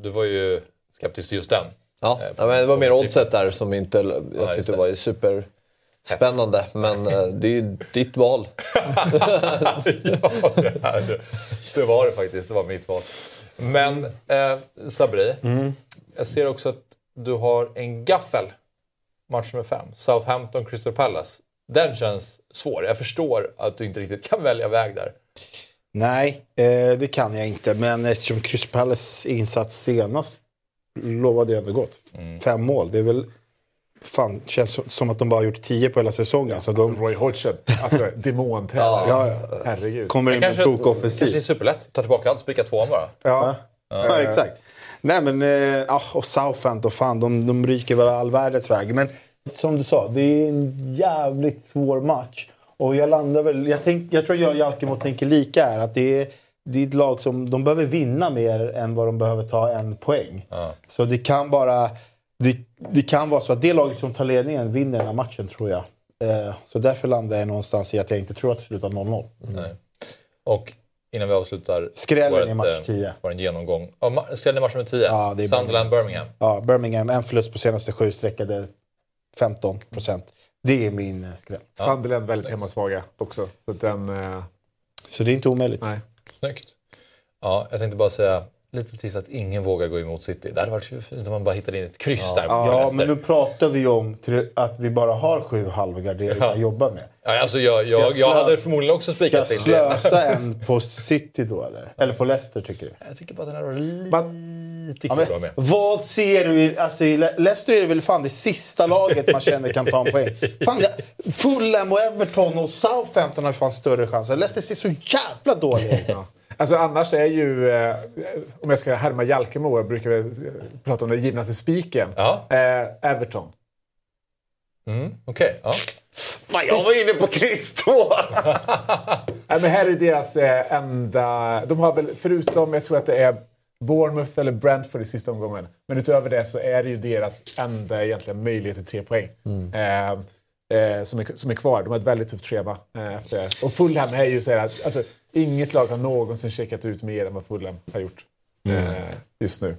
Du var ju skeptisk till just den. Ja, Eh, ja, men det var mer på oddset där som inte, jag tyckte det. var ju superspännande. Men eh, det är ju ditt val. ja, det, är det. det var det faktiskt. Det var mitt val. Men eh, Sabri, jag ser också att du har en gaffel. Match nummer fem. Southampton Crystal Palace. Den känns svår. Jag förstår att du inte riktigt kan välja väg där. Nej, eh, det kan jag inte. Men eftersom Chris Palace insats senast lovade ju ändå gott. Mm. Fem mål. Det är väl... Fan, känns som- att de bara har gjort tio på hela säsongen. så de Roy Hodgson, alltså demontränare. Ja, ja. Herregud. kommer in kanske, tokoffensiv. kanske är superlätt. Ta tillbaka allt, spika tvåan bara. Ja. Ja, exakt. Nej men, eh, ja, och Southampton, fan, de, de ryker väl all världens väg. Men som du sa, det är en jävligt svår match. Och jag landar väl, jag, tänk, jag tror jag och Jalkemo tänker lika här. Att det är, det är ett lag som, de behöver vinna mer än vad de behöver ta en poäng. Ja. Så det kan bara, det, det kan vara så att det laget som tar ledningen vinner den här matchen tror jag. Eh, så därför landar jag någonstans i att jag inte tror att det slutar 0-0. Nej. Och innan vi avslutar. Skrällen i match eh, 10. Var en genomgång. Ja, ma- skrällen i match nummer 10. Ja, Sunderland Birmingham. Ja, Birmingham, en förlust på senaste sju, sträckade 15 procent. Det är min eh, skräll. Sunderland väldigt hemmasvaga också. Så att den... Eh, Så det är inte omöjligt. nej. Snyggt. Ja, jag tänkte bara säga lite trist att ingen vågar gå emot City. Det hade varit fint om man bara hittade in ett kryss där. Ja, på ja men nu pratar vi om till- att vi bara har sju halvgarderingar Ja. att jobba med. Ja, alltså jag, Ska jag jag, jag hade förmodligen också Ska jag spikat City. slösa en på City då eller? Eller på Leicester tycker du? Jag tycker bara att den här var lite Ja, bra men, med. vad ser du? Alltså, i Le- Leicester är det väl fan det sista laget man känner kan ta en poäng. Fan, jag- Fulham och Everton och Southampton har fan större chanser. Leicester ser så jävla dåliga ut. Ja. Alltså annars är ju, eh, om jag ska härma Jalkemo, jag brukar väl prata om den givnaste spiken. Ja. Eh, Everton. Mm, Okej, ja. Fan, jag var inne på två! Nej, men här är deras eh, enda... De har väl, förutom, jag tror att det är Bournemouth eller Brentford i sista omgången. Men utöver det så är det ju deras enda egentligen möjlighet till tre poäng. Eh, eh, som, är, som är kvar. De har ett väldigt tufft schema eh, efter. Och Fulham är ju så här att alltså, inget lag har någonsin checkat ut mer än vad Fulham har gjort eh, just nu.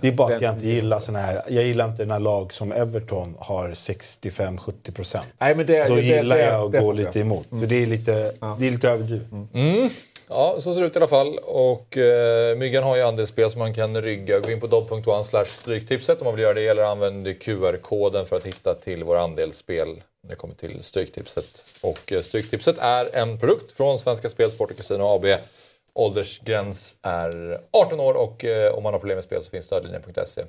Det är bara Den- att jag inte gillar såna här... Jag gillar inte när lag som Everton har 65-70 procent. Nej, men det, Då det, gillar det, jag att det gå lite emot. För det är lite, det är lite överdrivet. Mm. Ja, så ser det ut i alla fall. Och eh, Myggan har ju andelsspel som man kan rygga. Gå in på dobb.one stryktipset om man vill göra det. Eller använd QR-koden för att hitta till våra andelsspel det kommer till Stryktipset. Och eh, Stryktipset är en produkt från Svenska Spel, Sport och Casino AB. Åldersgräns är 18 år och eh, om man har problem med spel så finns stödlinjen.se.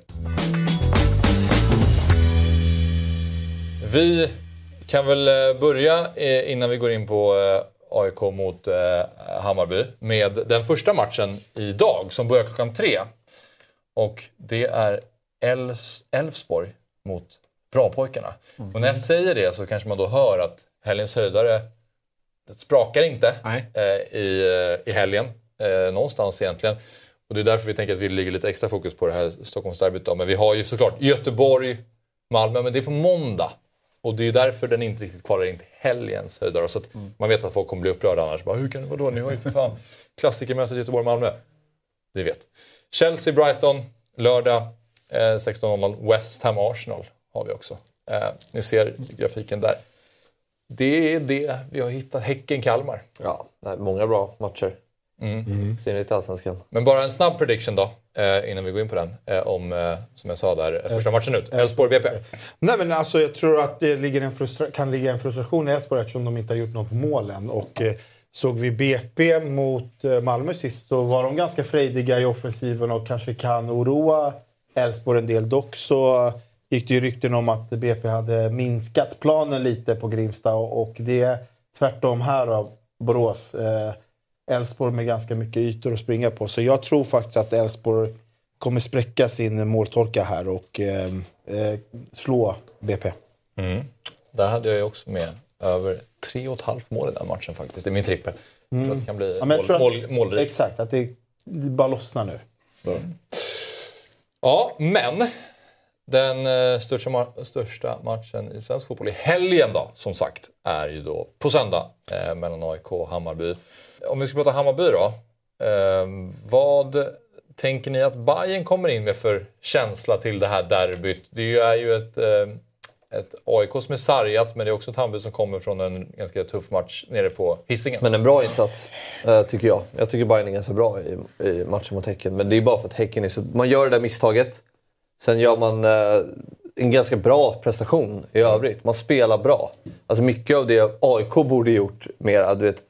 Vi kan väl eh, börja innan vi går in på AIK mot Hammarby med den första matchen idag som börjar klockan tre. Och det är Elfsborg mot Brapojkarna. Och när jag säger det så kanske man då hör att helgens höjdare det sprakar inte eh, i, eh, i helgen. Eh, någonstans egentligen. Och det är därför vi tänker att vi lägger lite extra fokus på det här Stockholmsderbyt. då. Men vi har ju såklart Göteborg, Malmö, men det är på måndag. Och det är därför den inte riktigt kvalar in till helgens höjdare. Så att man vet att folk kommer bli upprörda annars. Bara, Hur kan det vara då? Ni har ju för fan klassikermötet Göteborg-Malmö. Vi vet. Chelsea-Brighton, lördag eh, 16.00. West Ham-Arsenal har vi också. Eh, ni ser grafiken där. Det är det vi har hittat. Häcken-Kalmar. Ja, många bra matcher. Mm. I Allsvenskan? Men bara en snabb prediction då, eh, innan vi går in på den. Eh, om, eh, som jag sa där, eh, första matchen ut. Elfsborg-BP. Nej, men alltså, jag tror att det ligger kan ligga en frustration i Elfsborg eftersom de inte har gjort något mål än. Och, eh, såg vi BP mot eh, Malmö sist så var de ganska frejdiga i offensiven och kanske kan oroa Elfsborg en del. Dock så gick det ju rykten om att BP hade minskat planen lite på Grimsta och, det är tvärtom här av Borås. Eh, Elfsborg med ganska mycket ytor att springa på. Så jag tror faktiskt att Elfsborg kommer spräcka sin måltorka här och eh, eh, slå BP. Mm. Där hade jag ju också med över tre och ett halvt mål i den matchen faktiskt. Det är min trippel. Jag tror att det kan bli Mm. Ja, mål, att- mål, målrikt. Exakt, att det, det bara lossnar nu. Ja, men den eh, största, ma- största matchen i svensk fotboll i helgen då, som sagt, är ju då på söndag eh, mellan AIK och Hammarby. Om vi ska prata Hammarby då. Eh, vad tänker ni att Bayern kommer in med för känsla till det här derbyt? Det är ju- är ju ett, eh, ett AIK som är sargat, men det är också ett Hammarby som kommer från en ganska tuff match nere på Hisingen. Men en bra insats, eh, tycker jag. Jag tycker Bayern är ganska bra i, i matchen mot Häcken. Men det är bara för att Häcken är så... Man gör det där misstaget. Sen gör man eh, en ganska bra prestation i övrigt. Man spelar bra. Alltså mycket av det AIK borde gjort mer, du vet,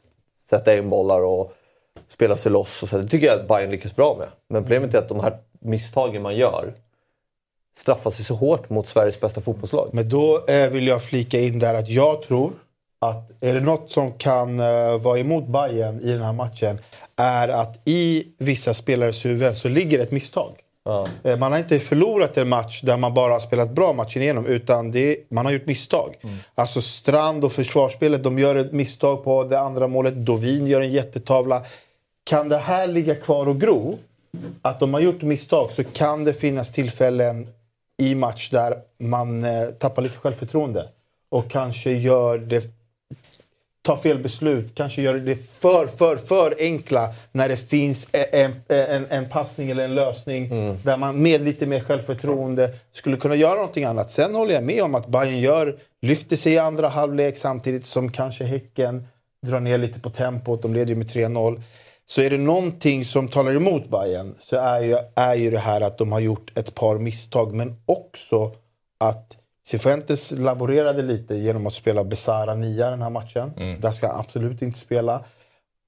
sätta in bollar och spela sig loss. Och så. Det tycker jag att Bayern lyckas bra med. Men problemet är att de här misstagen man gör straffar sig så hårt mot Sveriges bästa fotbollslag. Men då eh, vill jag flika in där att jag tror att är det något som kan eh, vara emot Bayern i den här matchen är att i vissa spelares huvud så ligger ett misstag. Eh, Man har inte förlorat en match där man bara har spelat bra matchen igenom utan det, man har gjort misstag. Alltså Strand och försvarsspelet, de gör ett misstag på det andra målet. Dovin gör en jättetavla. Kan det här ligga kvar och gro? Att de har gjort misstag så kan det finnas tillfällen i match där man eh, tappar lite självförtroende och kanske gör det tar fel beslut, kanske gör det för, för, för enkla när det finns en, en, en passning eller en lösning där man med lite mer självförtroende skulle kunna göra någonting annat. Sen håller jag med om att Bayern gör, lyfter sig i andra halvlek samtidigt som kanske Häcken drar ner lite på tempot. De leder ju med 3-0. Så är det någonting som talar emot Bayern så är ju, är ju det här att de har gjort ett par misstag men också att Cifuentes laborerade lite genom att spela Besara nia den här matchen. Där ska han absolut inte spela.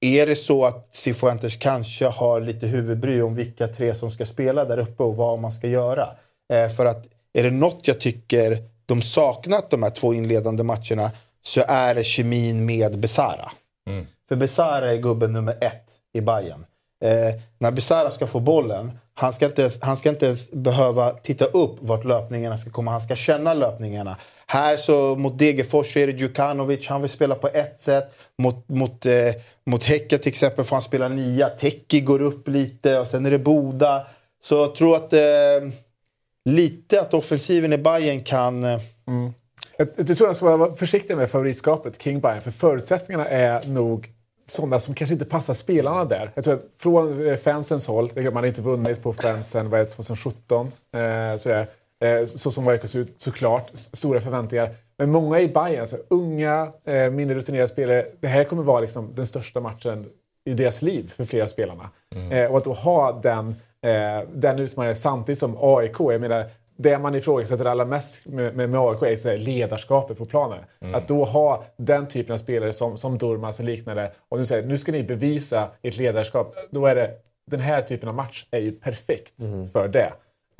Är det så att Cifuentes kanske har lite huvudbry om vilka tre som ska spela där uppe och vad man ska göra? Eh, för att är det något jag tycker de saknat de här två inledande matcherna så är det kemin med Besara. För Besara är gubben nummer ett i Bayern. Eh, när Besara ska få bollen, han ska, inte, ens- han ska inte ens behöva titta upp vart löpningarna ska komma. Han ska känna löpningarna. Här så mot Degerfors så är det Djukanovic, han vill spela på ett sätt. Mot, mot, eh, mot Häcken till exempel får han spela nia. Teki går upp lite och sen är det Boda. Så jag tror att eh, lite att offensiven i Bayern kan... Eh, mm. Jag, jag tror jag ska vara försiktig med favoritskapet kring Bayern för förutsättningarna är nog sådana som kanske inte passar spelarna där. Jag tror från eh, fansens håll, man har inte vunnit på fansen vad är det, 2017, eh, så, är, eh, så som Marcus ser ut, såklart. Stora förväntningar. Men många i Bayern, så unga, eh, mindre rutinerade spelare, det här kommer vara liksom den största matchen i deras liv för flera spelarna. Eh, och att då ha den, eh, den utmaningen samtidigt som AIK, jag menar, det man ifrågasätter allra mest med, med, med AIK är så ledarskapet på planen. Mm. Att då ha den typen av spelare som, som Durmaz och liknande och nu säger nu ska ni bevisa ert ledarskap. Då är det, den här typen av match är ju perfekt för det.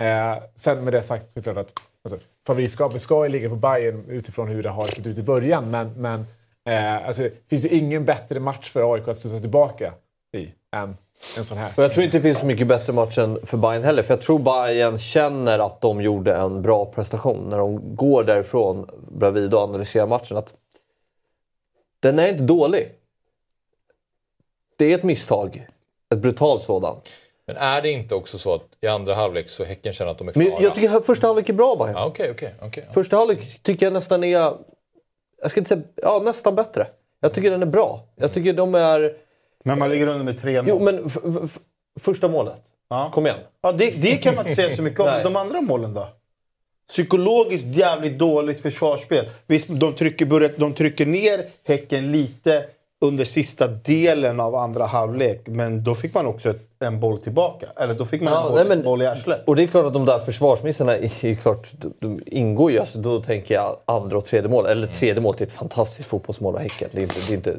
Eh, sen med det sagt så är det klart att alltså, favoritskapet ska ju ligga på Bayern utifrån hur det har sett ut i början. Men, men eh, alltså, det finns ju ingen bättre match för AIK att studsa tillbaka i än en sån här. Och jag tror inte det finns så mycket bättre match än för Bayern heller. För jag tror Bayern känner att de gjorde en bra prestation när de går därifrån bredvid och analyserar matchen. Att den är inte dålig. Det är ett misstag. Ett brutalt sådant. Men är det inte också så att i andra halvlek så Häcken känner att de är Men klara? jag tycker att första halvlek är bra Bayern. Ja, Okej, okej. okej. Första halvlek tycker jag nästan är jag ska inte säga, ja nästan bättre. Jag tycker den är bra. Jag tycker de är... Men man ligger under med 3-0. Jo, men första målet. Kom igen. Ja, det, det kan man inte säga så mycket om. De andra målen då? Psykologiskt jävligt dåligt försvarsspel. Visst, de trycker, börjar, de trycker ner Häcken lite under sista delen av andra halvlek. Men då fick man också ett, en boll tillbaka. Eller då fick man en Ja, boll, nej, men- boll i arslet. Och det är klart att de där försvarsmissarna är klart, de, de ingår ju. Alltså, då tänker jag andra och tredje mål. Eller tredje mål till ett fantastiskt fotbollsmål av Häcken. Det är, inte, det, är inte,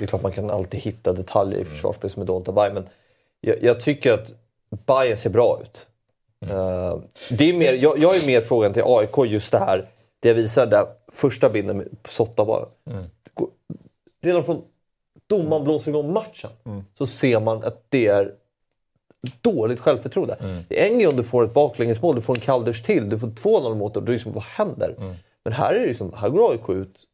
det är klart man kan alltid hitta detaljer i försvarsspel som är dåligt av Bayern. Men jag, jag tycker att Bayern ser bra ut. Eh, det är mer, jag, jag är mer frågan till AIK just det här. Det jag visar där första bilden med Sotta bara. Gå- Redan från domaren blåser igång matchen så ser man att det är dåligt självförtroende. Det är en grej om du får ett baklängesmål, du får en kalldusch till, du får 2-0 mot är det liksom, vad händer? Men här är det liksom, här går AIK ut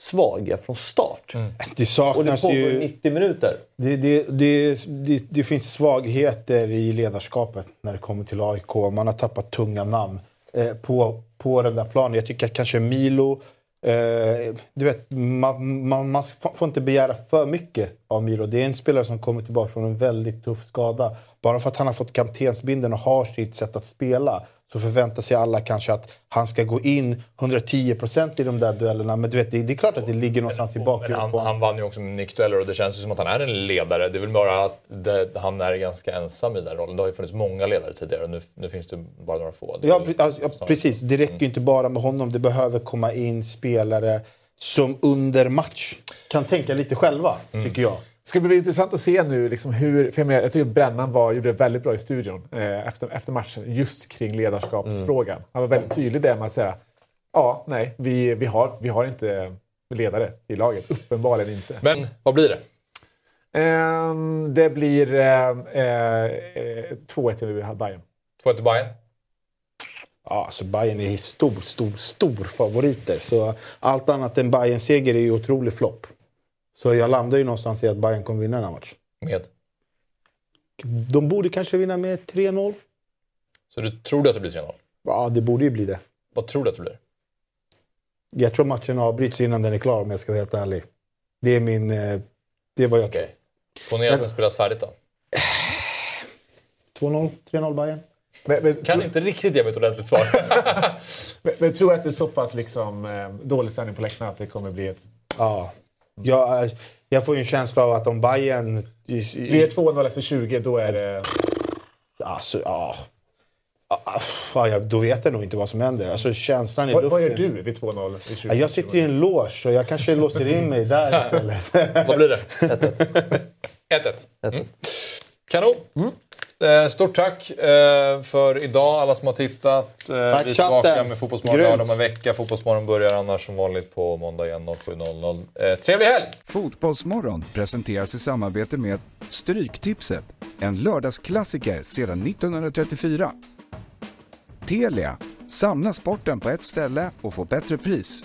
svaga från start. Det saknas Och det pågår ju... 90 minuter. Det, det, det, det, det finns svagheter i ledarskapet när det kommer till AIK. Man har tappat tunga namn eh, på, på den där planen. Jag tycker att kanske Milo... Eh, du vet, man, man, man får inte begära för mycket av Milo. Det är en spelare som kommer tillbaka från en väldigt tuff skada. Bara för att han har fått kaptensbindeln och har sitt sätt att spela så förväntar sig alla kanske att han ska gå in 110% i de där duellerna. Men du vet, det, det är klart att det ligger någonstans i bakhuvudet han, han vann ju också med Nick Dueller och det känns ju som att han är en ledare. Det är väl bara att det, han är ganska ensam i den rollen. Det har ju funnits många ledare tidigare och nu, nu finns det bara några få. Ja, ja, precis. Det räcker ju inte bara med honom. Det behöver komma in spelare som under match kan tänka lite själva, tycker jag. Det ska bli intressant att se nu liksom hur... För jag, menar, jag tycker att Brännan var, gjorde det väldigt bra i studion eh, efter, efter matchen just kring ledarskapsfrågan. Han var väldigt tydlig där med att säga ja, nej, vi, vi, har, vi har inte ledare i laget. Uppenbarligen inte. Men vad blir det? Ehm, det blir eh, eh, eh, 2-1 till Bayern. 2-1 till Bayern? Ja, alltså Bayern är stor, stor, stor favoriter. Så allt annat än bayern seger är ju otrolig flopp. Så jag landar ju någonstans i att Bayern kommer vinna den här matchen. Med? De borde kanske vinna med 3-0. Så du tror du att det blir 3-0? Ja, det borde ju bli det. Vad tror du att det blir? Jag tror matchen avbryts innan den är klar om jag ska vara helt ärlig. Det är min... eh, Det är vad jag tror. Ponera att den spelas färdigt då. 2-0, 3-0 Bayern. Men, men, Kan inte riktigt ge mig ett ordentligt svar. men, men tror att det är så pass liksom, eh, dålig stämning på läktarna att det kommer bli ett... Ja. Jag, eh, jag får ju en känsla av att om Bayern... Det 2-0 efter 20, då är det... Alltså, ja. Ah, ah, ja, då vet jag nog inte vad som händer. Alltså, känslan i Vad, luften. vad gör du vid 2-0 i 20? Ja, jag sitter i en loge så jag kanske låser in mig där istället. Vad blir det? 1-1. Mm. Kanon! Eh, stort tack eh, för idag alla som har tittat. Eh, Tack, vi är tillbaka chatten. med Fotbollsmorgon Grymt. om en vecka. Fotbollsmorgon börjar annars som vanligt på måndag igen 07.00. Eh, trevlig helg! Fotbollsmorgon presenteras i samarbete med Stryktipset, en lördagsklassiker sedan 1934. Telia, samla sporten på ett ställe och få bättre pris.